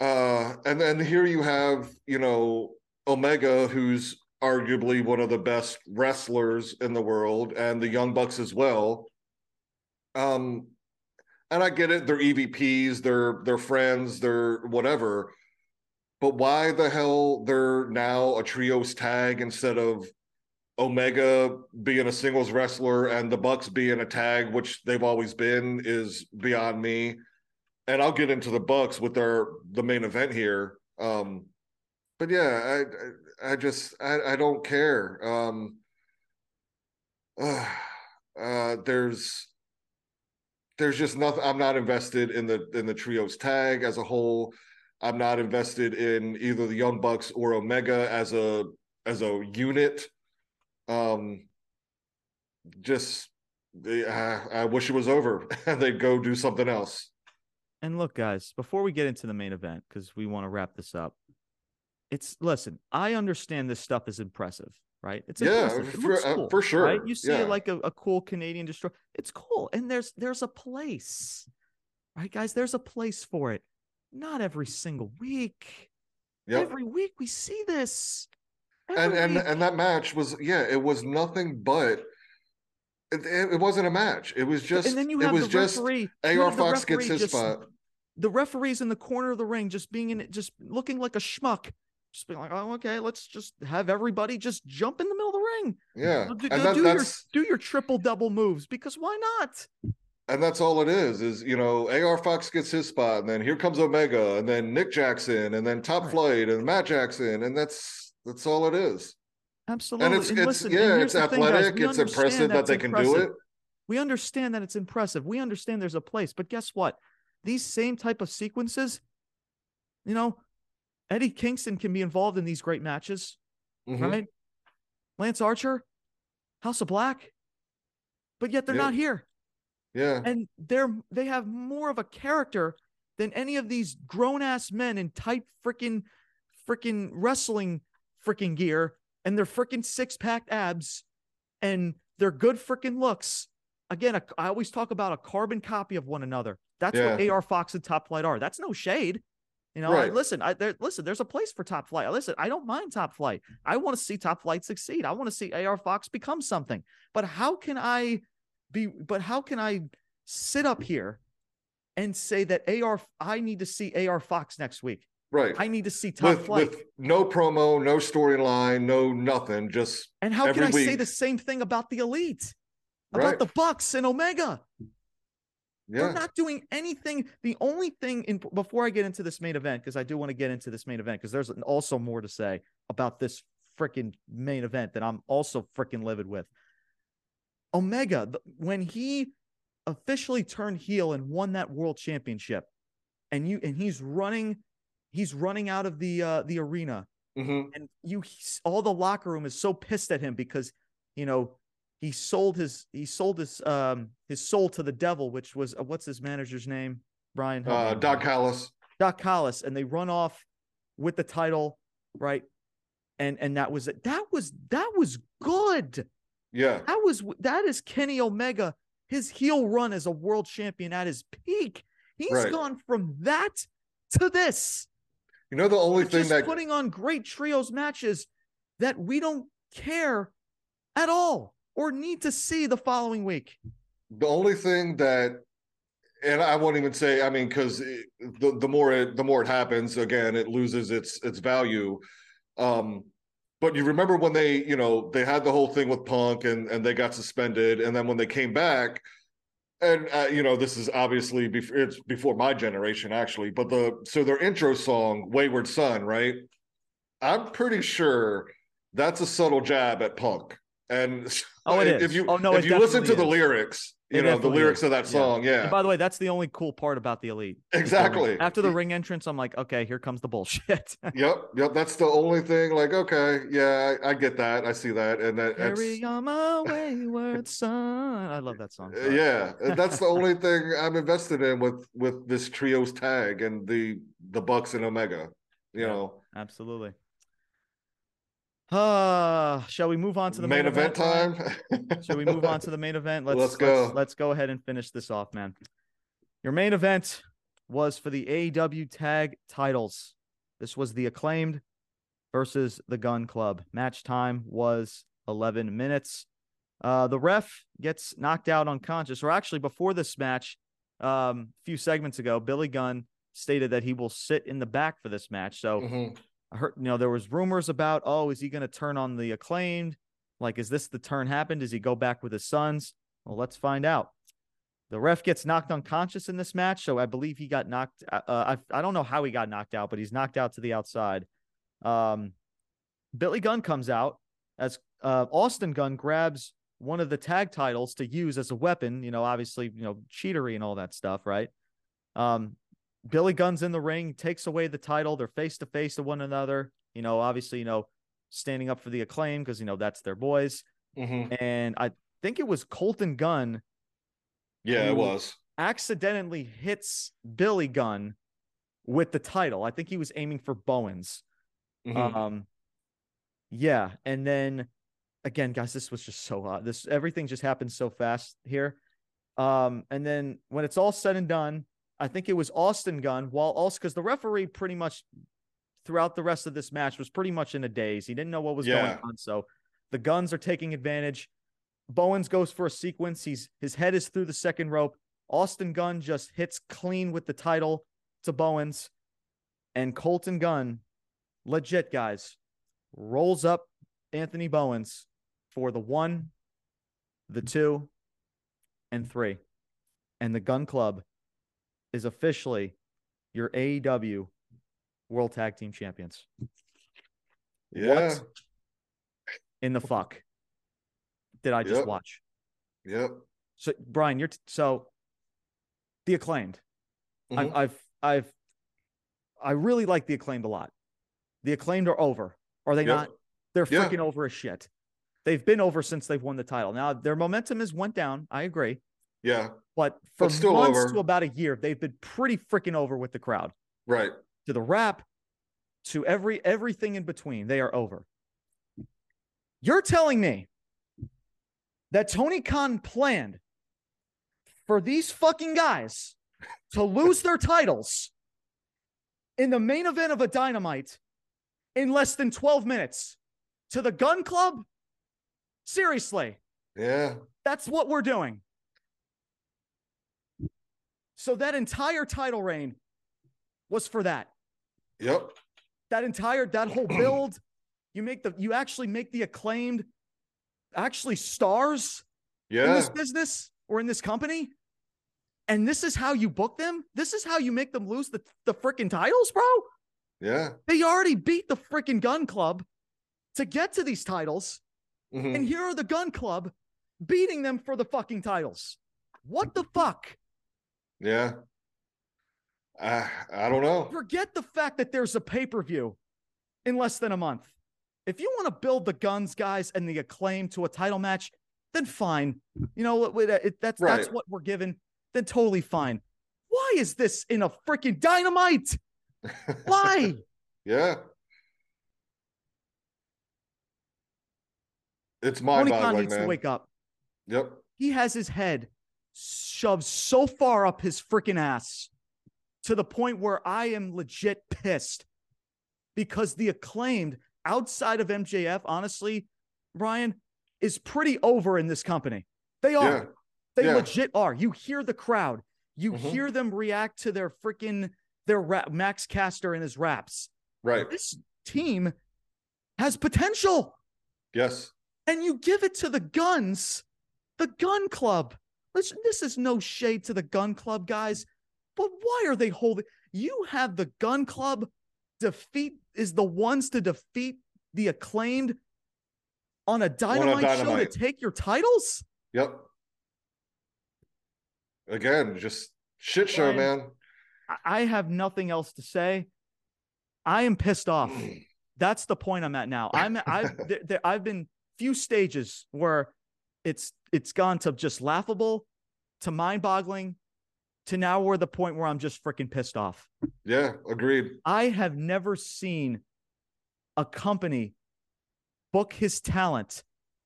Uh, and then here you have, you know, Omega, who's arguably one of the best wrestlers in the world, and the Young Bucks as well. Um, and I get it; they're EVPs, they're they're friends, they're whatever. But why the hell they're now a trios tag instead of Omega being a singles wrestler and the Bucks being a tag, which they've always been, is beyond me. And I'll get into the Bucks with their the main event here. Um, but yeah, I I just I, I don't care. Um, uh, [sighs] uh, there's there's just nothing. I'm not invested in the in the trios tag as a whole. I'm not invested in either the Young Bucks or Omega as a as a unit. Um, just I, I wish it was over [laughs] and they'd go do something else. And look, guys, before we get into the main event, because we want to wrap this up, it's listen. I understand this stuff is impressive, right? It's yeah, it for, uh, cool, uh, for sure. Right? You see yeah. it like a, a cool Canadian destroyer. It's cool, and there's there's a place, right, guys? There's a place for it. Not every single week. Yep. Every week we see this and and and that match was yeah, it was nothing but it, it wasn't a match. It was just and then you have it was the referee, just AR Fox gets his just, spot. The referee's in the corner of the ring, just being in it, just looking like a schmuck. Just being like, oh, okay, let's just have everybody just jump in the middle of the ring. Yeah, do, and that, do your do your triple double moves because why not? And that's all it is. Is you know, AR Fox gets his spot, and then here comes Omega, and then Nick Jackson, and then Top right. Flight, and Matt Jackson, and that's that's all it is. Absolutely. And it's, and it's listen, yeah, it's athletic. Thing, it's impressive that they impressive. can do it. We understand that it's impressive. We understand there's a place, but guess what? These same type of sequences, you know, Eddie Kingston can be involved in these great matches, mm-hmm. right? Lance Archer, House of Black, but yet they're yeah. not here. Yeah. And they're they have more of a character than any of these grown ass men in tight freaking freaking wrestling freaking gear and their freaking six pack abs and their good freaking looks. Again, I always talk about a carbon copy of one another. That's yeah. what AR Fox and Top Flight are. That's no shade. You know, right. I, listen, I there, listen, there's a place for top flight. Listen, I don't mind top flight. I want to see top flight succeed. I want to see AR Fox become something. But how can I be but how can I sit up here and say that AR I need to see AR Fox next week? Right. I need to see top with, flight. with no promo, no storyline, no nothing. Just and how can I every say the same thing about the elite? About Right. the Bucks and Omega? They're not doing anything. The only thing in before I get into this main event, because I do want to get into this main event, because there's also more to say about this freaking main event that I'm also freaking livid with. Omega, when he officially turned heel and won that world championship, and you and he's running, he's running out of the uh the arena, Mhm. and you all the locker room is so pissed at him because you know he sold his he sold his um his soul to the devil which was uh, what's his manager's name? Brian. Uh, Doc Callis. doc collis and they run off with the title right? And and that was it. That was that was good. Yeah. that was that is kenny omega. His heel run as a world champion at his peak. He's Right. gone from that to this. You know the only We're thing that putting on great trios matches that we don't care at all or need to see the following week. the only thing that and I won't even say I mean because the the more it the more it happens again it loses its its value. Um, but you remember when they you know they had the whole thing with Punk and and they got suspended and then when they came back and uh, you know this is obviously before it's before my generation actually but the so their intro song Wayward Son right I'm pretty sure that's a subtle jab at Punk and Oh, it [laughs] if is. you Oh, no, if you listen to definitely the lyrics you It know the lyrics is. of that song yeah, And by the way, that's the only cool part about the elite. is Exactly. After the ring entrance, I'm like, okay, here comes the bullshit. [laughs] yep yep that's the only thing like okay yeah I, I get that i see that and that, that's Carry on my wayward son. I love that song. Sorry. yeah that's the only thing i'm invested in with with this trios tag and the the bucks and omega you Yeah. know Absolutely. Uh, shall we move on to the main, main, event, Ryan? time [laughs] Shall we move on to the main event? Let's Let's go. Let's, go ahead and finish this off, man. Your main event was for the AEW tag titles. This was the acclaimed versus the Gunn Club. Match time was 11 minutes. Uh, the ref gets knocked out unconscious, or actually before this match, um, a few segments ago, Billy Gunn stated that he will sit in the back for this match. So Mhm. I heard, you know, there was rumors about, oh, is he going to turn on the acclaimed? Like, is this the turn happened? Does he go back with his sons? Well, let's find out. The ref gets knocked unconscious in this match, so I believe he got knocked. Uh, I I don't know how he got knocked out, but he's knocked out to the outside. Um, Billy Gunn comes out as uh, Austin Gunn grabs one of the tag titles to use as a weapon. You know, obviously, you know, cheatery and all that stuff, right? Um, Billy Gunn's in the ring, takes away the title. They're face to face to one another. You know, obviously, you know, standing up for the acclaim because you know that's their boys. Mhm. And I think it was Colten Gunn yeah it was accidentally hits Billy Gunn with the title. I think he was aiming for Bowens. Mhm. Um, yeah, and then again, guys, this was just so uh, this everything just happened so fast here. Um, and then when it's all said and done, I think it was Austin Gunn. While also because the referee pretty much throughout the rest of this match was pretty much in a daze. He didn't know what was Yeah. going on. So the guns are taking advantage. Bowens goes for a sequence. He's his head is through the second rope. Austin Gunn just hits clean with the title to Bowens. And Colten Gunn, legit guys, rolls up Anthony Bowens for the one, the two, and three. And the Gunn Club is officially your AEW World Tag Team Champions. yeah What in the fuck did I just Yep. watch? yep So Brian, you're t- so the acclaimed. Mhm. I've, I've I've I really like the acclaimed a lot. The acclaimed are over. Are they Yep. not? They're Yeah. freaking over as shit. They've been over since they've won the title. Now their momentum has went down. I agree. Yeah But for months over. to about a year, they've been pretty freaking over with the crowd. right To the rap, to every everything in between, they are over. You're telling me that Tony Khan planned for these fucking guys to [laughs] lose their titles in the main event of a dynamite in less than 12 minutes to the Gunn Club? Seriously, yeah that's what we're doing. So that entire title reign was for that. Yep. That entire that whole build, you make the you actually make the acclaimed actually stars in Yeah. this business or in this company. And this is how you book them? This is how you make them lose the, the freaking titles, bro? Yeah. They already beat the freaking Gunn Club to get to these titles. Mhm. And here are the Gunn Club beating them for the fucking titles. What the fuck? Yeah. I I don't know. Forget the fact that there's a pay per view in less than a month. If you want to build the guns, guys, and the acclaim to a title match, then fine. You know what? what- it- That's that's what we're given. Then totally fine. Why is this in a freaking dynamite? Why? [laughs] yeah. It's Tony mind Khan needs to wake up. Yep. He has his head shoved so far up his freaking ass to the point where I am legit pissed because the acclaimed outside of MJF, honestly, Brian, is pretty over in this company. They are. Yeah. They Yeah. legit are. You hear the crowd. You Mhm. hear them react to their freaking their rap, Max Caster and his raps. Right. This team has potential Yes. and you give it to the guns, the Gunn Club. Listen, this is no shade to the Gunn Club guys, but why are they holding? You have the Gunn Club defeat is the ones to defeat the acclaimed on a dynamite, show Dynamite. to take your titles. Yep. Again, just shit show, man. I- I have nothing else to say. I am pissed off. Mm. That's the point I'm at now. I'm I've [laughs] there, there, I've been few stages where it's it's gone to just laughable, to mind-boggling, to now we're the point where I'm just freaking pissed off. Yeah, agreed. I have never seen a company book his talent,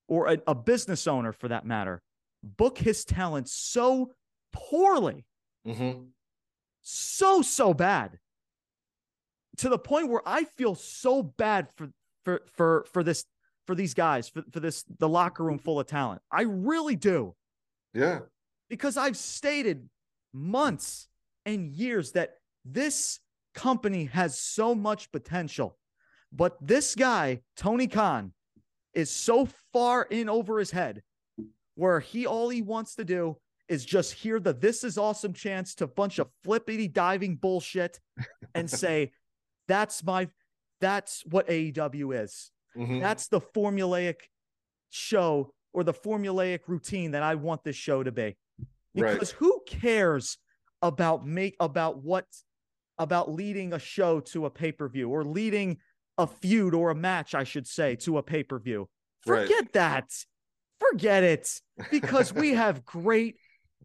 or a, a business owner for that matter, book his talent so poorly hmm so so bad to the point where I feel so bad for for for for this for these guys for, for this the locker room full of talent. I really do Yeah. because I've stated months and years that this company has so much potential. But this guy, Tony Khan, is so far in over his head where he all he wants to do is just hear the this is awesome chance to bunch of flippity diving bullshit and [laughs] say, that's my that's what AEW is. Hmm That's the formulaic show or the formulaic routine that I want this show to be. Right. Because who cares about make about what about leading a show to a pay-per-view or leading a feud or a match, I should say, to a pay-per-view. Right. Forget that. Forget it. Because we have [laughs] great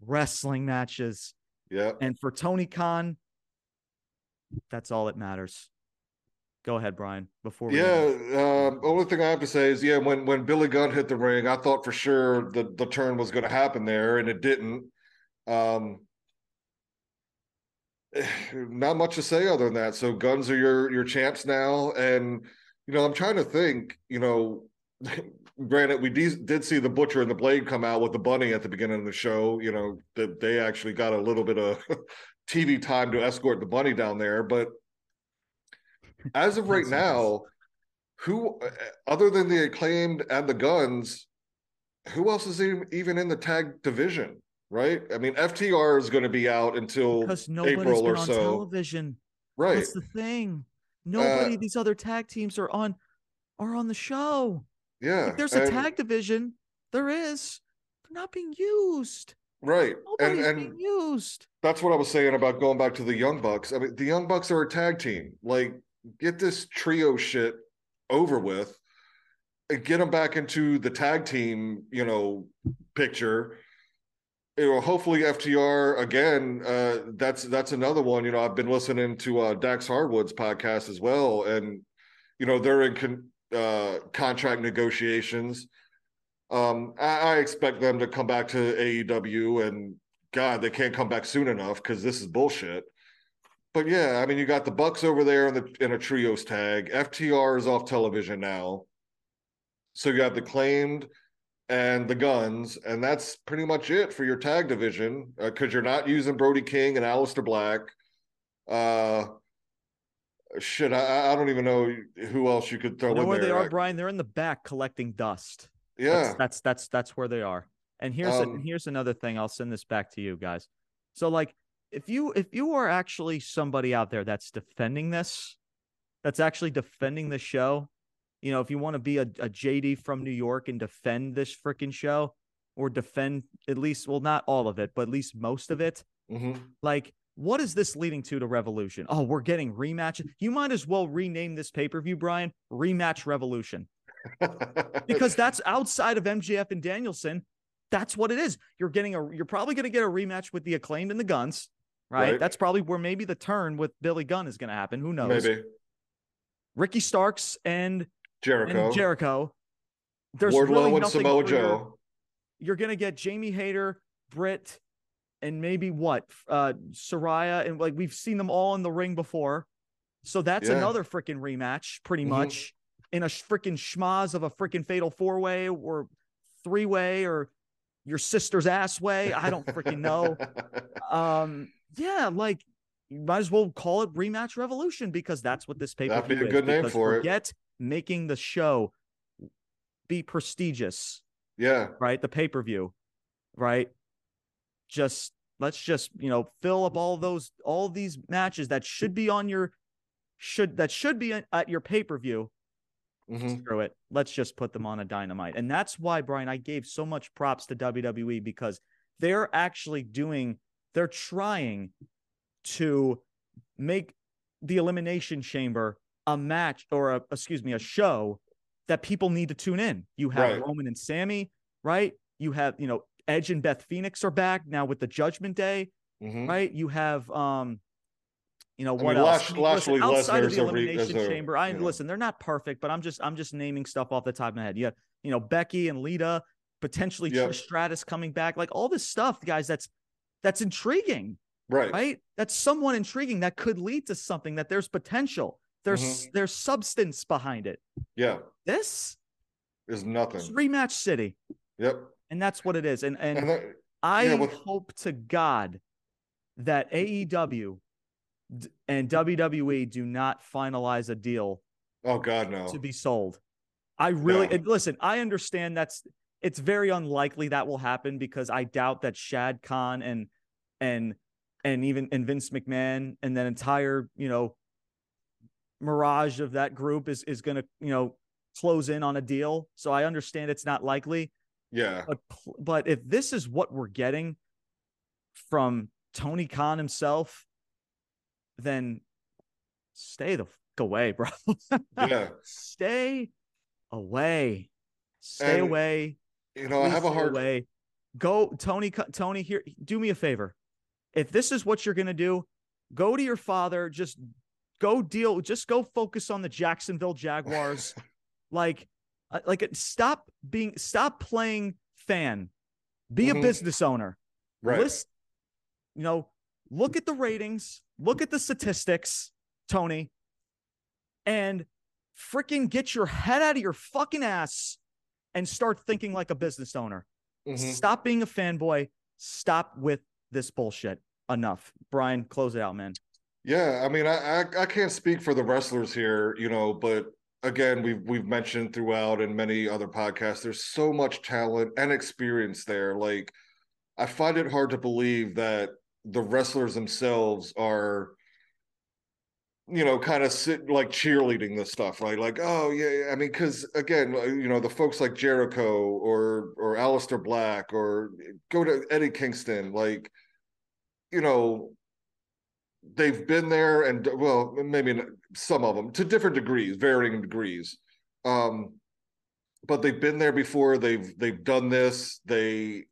wrestling matches. Yeah. And for Tony Khan, that's all that matters. Go ahead, Brian. Before we Yeah. Um, only thing I have to say is, yeah, when when Billy Gunn hit the ring, I thought for sure the the turn was going to happen there, and it didn't. Um, [sighs] not much to say other than that. So guns are your your champs now, and you know I'm trying to think. You know, [laughs] granted, we de- did see the Butcher and the Blade come out with the bunny at the beginning of the show. You know that they actually got a little bit of [laughs] TV time to escort the bunny down there, but as of right now, who other than the acclaimed and the guns, who else is even in the tag division? Right? I mean, FTR is going to be out until because nobody's April been or on so. television. right. That's the thing. Nobody, Uh, these other tag teams are on are on the show. Yeah. If there's a and- tag division, there is. They're not being used. right. And Nobody's and being used. that's what I was saying about going back to the Young Bucks. I mean, the Young Bucks are a tag team. Like, get this trio shit over with and get them back into the tag team, you know, picture. You know, hopefully FTR again. Uh, that's that's another one. You know, I've been listening to uh, Dax Harwood's podcast as well, and you know they're in con- uh, contract negotiations. Um, I, I expect them to come back to AEW, and God, they can't come back soon enough because this is bullshit. But yeah, I mean, you got the Bucks over there in the in a trios tag. FTR is off television now, so you have the claimed, and the Guns, and that's pretty much it for your tag division because uh, you're not using Brody King and Aleister Black. Uh, shit, I, I don't even know who else you could throw you know in where there. they are, Brian? They're in the back collecting dust. Yeah, that's that's that's, that's where they are. And here's um, a, here's another thing. I'll send this back to you guys. So like, if you if you are actually somebody out there that's defending this, that's actually defending the show, you know, if you want to be a, a JD from New York and defend this freaking show or defend at least, well, not all of it, but at least most of it, mm-hmm. like, what is this leading to to Revolution? Oh, we're getting rematches. You might as well rename this pay per view, Brian, Rematch Revolution. [laughs] because that's outside of MJF and Danielson. That's what it is. You're getting a you're probably going to get a rematch with the acclaimed and the guns, right? right? That's probably where maybe the turn with Billy Gunn is going to happen. Who knows? Maybe. Ricky Starks and Jericho. And Jericho. There's Wardlow really and Samoa Joe. You're gonna get Jamie Hayter, Britt, and maybe what? Uh Saraya. and like we've seen them all in the ring before. So that's yeah. another freaking rematch, pretty mm-hmm. much, in a freaking schmaz of a freaking fatal four way or three way or your sister's ass way. I don't freaking know. [laughs] um, yeah, like you might as well call it rematch revolution because that's what this paper That'd be a good name for forget, it making the show be prestigious. Yeah. Right. The pay per view. Right. Just let's just, you know, fill up all those, all these matches that should be on your, should, that should be at your pay per view. Mm-hmm. Screw it. Let's just put them on a dynamite. And that's why, Brian, I gave so much props to WWE because they're actually doing, they're trying to make the Elimination Chamber a match or a excuse me a show that people need to tune in. You have right. Roman and Sammy, right? You have you know Edge and Beth Phoenix are back now with the Judgment Day, mm-hmm. right? You have um, you know what I mean, else? Lash, listen, outside of the Elimination a, Chamber, I listen. They're not perfect, but I'm just I'm just naming stuff off the top of my head. Yeah, you know Becky and Lita, potentially yep. Trish Stratus coming back, like all this stuff, guys. That's that's intriguing, right? Right? That's somewhat intriguing that could lead to something that there's potential. There's mm-hmm. there's substance behind it. Yeah. This is nothing. It's rematch city. Yep. And that's what it is. And and, and that, I yeah, hope to God that AEW and WWE do not finalize a deal. Oh God, no. To be sold. I really yeah. listen. I understand that's it's very unlikely that will happen because I doubt that Shad Khan and and and even and Vince McMahon and that entire you know mirage of that group is is going to you know close in on a deal. So I understand it's not likely. Yeah. But but if this is what we're getting from Tony Khan himself, then stay the fuck away, bro. [laughs] yeah. Stay away. Stay and, away. You know, Please I have a hard way. Go, Tony. Tony, here. Do me a favor. If this is what you're gonna do, go to your father. Just go deal just go focus on the Jacksonville Jaguars [laughs] like uh, like stop being stop playing fan be mm-hmm. a business owner right List, you know look at the ratings look at the statistics Tony and freaking get your head out of your fucking ass and start thinking like a business owner mm-hmm. stop being a fanboy stop with this bullshit enough Brian close it out man yeah, I mean, I, I, I can't speak for the wrestlers here, you know, but again, we've we've mentioned throughout and many other podcasts, there's so much talent and experience there. Like, I find it hard to believe that the wrestlers themselves are, you know, kind of sit like cheerleading this stuff, right? Like, oh yeah, I mean, because again, uh, you know, the folks like Jericho or or Aleister Black or go to Eddie Kingston, like, you know, they've been there and well maybe some of them to different degrees varying degrees. Um but they've been there before they've they've done this they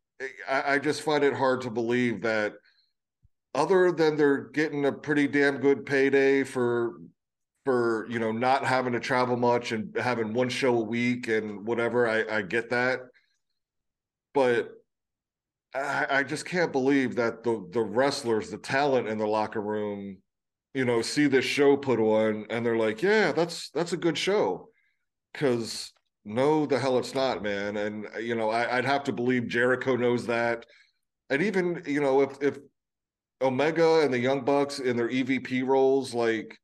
I, I just find it hard to believe that other than they're getting a pretty damn good payday for for you know not having to travel much and having one show a week and whatever i i get that. But I, I just can't believe that the the wrestlers, the talent in the locker room, you know, see this show put on and they're like, yeah, that's that's a good show. Cause no, the hell it's not, man. And you know, I, would have to believe Jericho knows that. And even you know, if if Omega and the Young Bucks in their EVP roles, like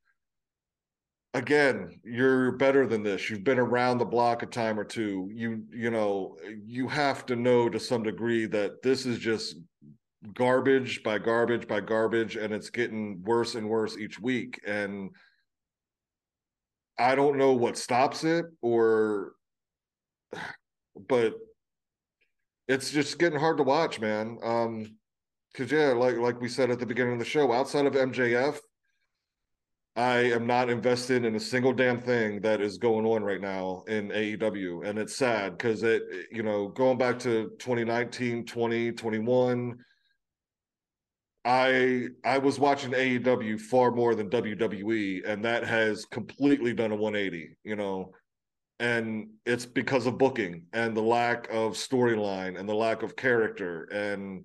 again, you're better than this. You've been around the block a time or two. You you know, you have to know to some degree that this is just garbage by garbage by garbage and it's getting worse and worse each week and I don't know what stops it or [sighs] but it's just getting hard to watch, man. Um cuz yeah, like like we said at the beginning of the show, outside of MJF, I am not invested in a single damn thing that is going on right now in AEW and it's sad cuz it you know, going back to 2019, 20, 21 I I was watching AEW far more than WWE, and that has completely done a 180. You know, and it's because of booking and the lack of storyline and the lack of character and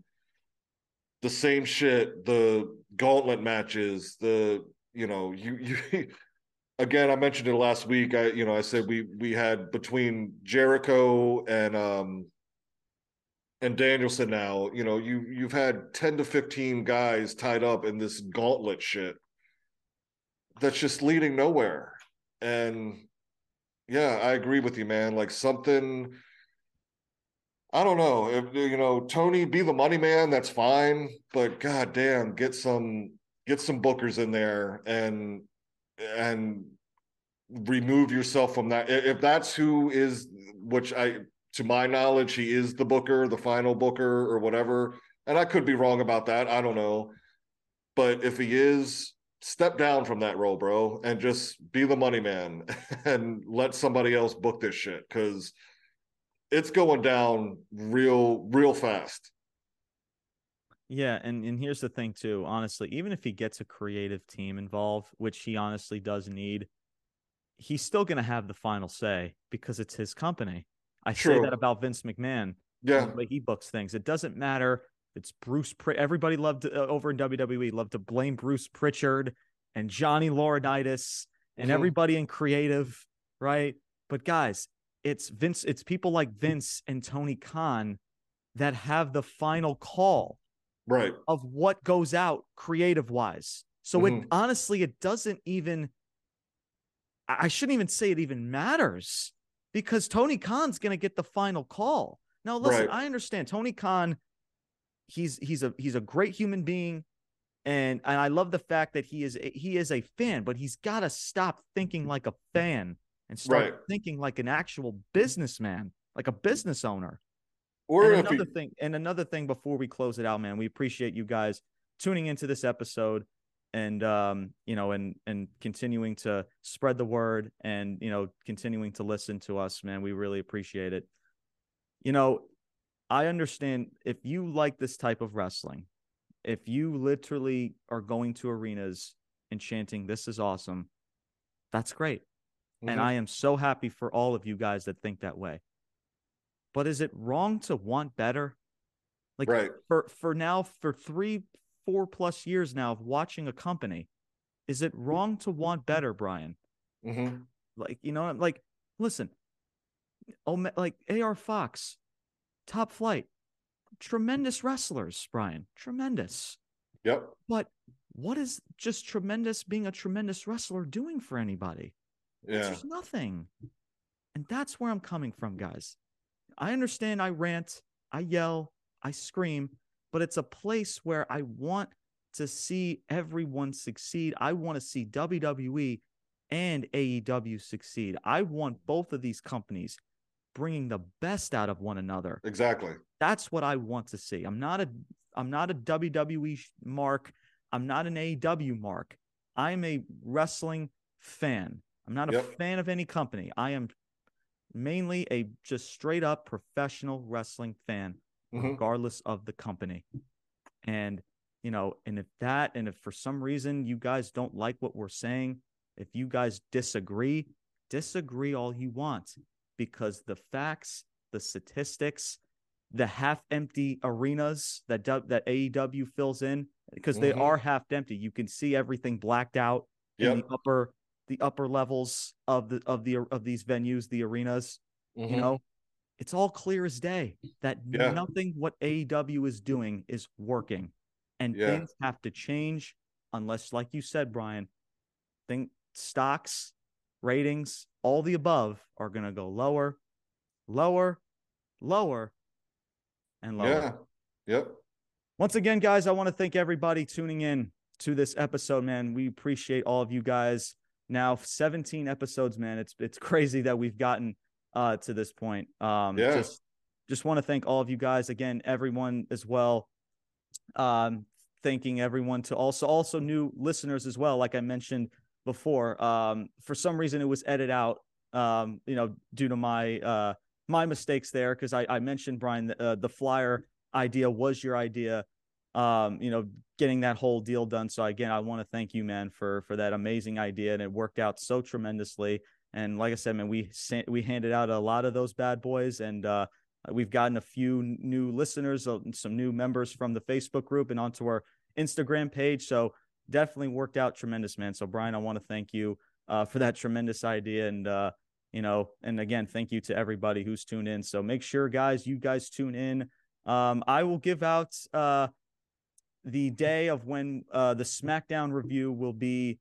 the same shit. The gauntlet matches, the you know you [laughs] you. Again, I mentioned it last week. I, you know, I said we we had between Jericho and um and Danielson now, you know, you you've had 10 to 15 guys tied up in this gauntlet shit that's just leading nowhere. And yeah, I agree with you, man. Like something I don't know. If you know, Tony be the money man, that's fine. But god damn, get some get some bookers in there and and remove yourself from that. If that's who is which I to my knowledge, he is the booker, the final booker, or whatever. And I could be wrong about that. I don't know. But if he is, step down from that role, bro, and just be the money man [laughs] and let somebody else book this shit because it's going down real, real fast. Yeah, and and here's the thing too. Honestly, even if he gets a creative team involved, which he honestly does need, he's still going to have the final say because it's his company. I True. say that about Vince McMahon. Yeah, the way he books things. It doesn't matter. It's Bruce. Pr- Everybody loved uh, over in WWE loved to blame Bruce Pritchard and Johnny Laurinaitis and mm-hmm. everybody in creative, right? But guys, it's Vince. It's people like Vince and Tony Khan that have the final call, right, of what goes out creative wise. So mm-hmm. it honestly, it doesn't even. I shouldn't even say it even matters because Tony Khan's going to get the final call. Now, listen, right. I understand Tony Khan. He's he's a he's a great human being, and and I love the fact that he is a, he is a fan, but he's got to stop thinking like a fan and start right. thinking like an actual businessman, like a business owner. Or and another he... thing, and another thing before we close it out, man, we appreciate you guys tuning into this episode and um, you know, and and continuing to spread the word and you know, continuing to listen to us, man. We really appreciate it. You know, I understand if you like this type of wrestling, if you literally are going to arenas and chanting, "This is awesome," that's great, mm-hmm. and I am so happy for all of you guys that think that way. But is it wrong to want better? Like right. for for now, for three, four plus years now of watching a company. Is it wrong to want better, Brian? Mm-hmm. Like, you know, like, listen, oh, like AR Fox, top flight, tremendous wrestlers, Brian, tremendous. Yep. But what is just tremendous being a tremendous wrestler doing for anybody? Yeah. There's nothing. And that's where I'm coming from, guys. I understand I rant, I yell, I scream, but it's a place where I want to see everyone succeed. I want to see WWE and AEW succeed. I want both of these companies bringing the best out of one another. Exactly. That's what I want to see. I'm not a I'm not a WWE mark. I'm not an AEW mark. I'm a wrestling fan. I'm not a yep. fan of any company. I am mainly a just straight up professional wrestling fan mm-hmm. regardless of the company. And, you know, and if that, and if for some reason you guys don't like what we're saying, if you guys disagree, disagree all you want because the facts, the statistics, the half empty arenas that that AEW fills in because they mm-hmm. are half empty. You can see everything blacked out yep. in the upper the upper levels of the of the of these venues, the arenas. Mm-hmm. You know, it's all clear as day that yeah. nothing what AEW is doing is working. And yeah. things have to change unless, like you said, Brian, think stocks, ratings, all the above are going to go lower, lower, lower, and lower. Yeah. Yep. Once again, guys, I want to thank everybody tuning in to this episode, man. We appreciate all of you guys. Now, 17 episodes, man. It's it's crazy that we've gotten uh to this point. Um yeah. just just want to thank all of you guys again, everyone as well. Um, thanking everyone to also also new listeners as well. Like I mentioned before, um, for some reason it was edited out. Um, you know, due to my uh my mistakes there because I, I mentioned Brian uh, the flyer idea was your idea um you know getting that whole deal done. So again i want to thank you man for for that amazing idea and it worked out so tremendously. And like i said man we sent, we handed out a lot of those bad boys and uh we've gotten a few new listeners uh, some new members from the facebook group and onto our instagram page. So definitely worked out tremendous man. So brian i want to thank you uh, for that tremendous idea and uh you know and again thank you to everybody who's tuned in. So make sure guys you guys tune in. Um, I will give out uh, the day of when uh, the SmackDown review will be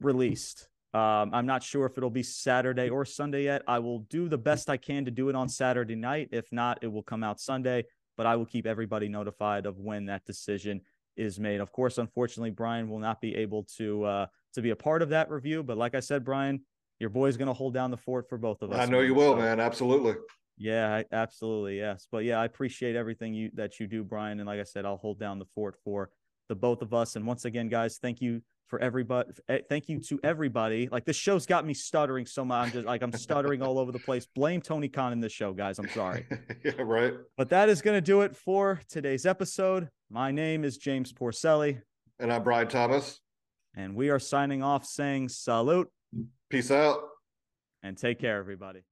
released. Um, I'm not sure if it'll be Saturday or Sunday yet. I will do the best I can to do it on Saturday night. If not, it will come out Sunday, but I will keep everybody notified of when that decision is made. Of course, unfortunately, Brian will not be able to uh, to be a part of that review. But like I said, Brian, your boy's going to hold down the fort for both of us. I know you will, so, man. Absolutely. Yeah, absolutely. Yes. But yeah, I appreciate everything you that you do, Brian. And like I said, I'll hold down the fort for the both of us. And once again, guys, thank you for everybody. Eh, thank you to everybody. Like this show's got me stuttering so much. I'm just like I'm stuttering all over the place. Blame Tony Khan in this show, guys. I'm sorry. [laughs] yeah, right. But that is gonna do it for today's episode. My name is James Porcelli. And I'm Brian Thomas. And we are signing off saying salute. Peace out. And take care, everybody.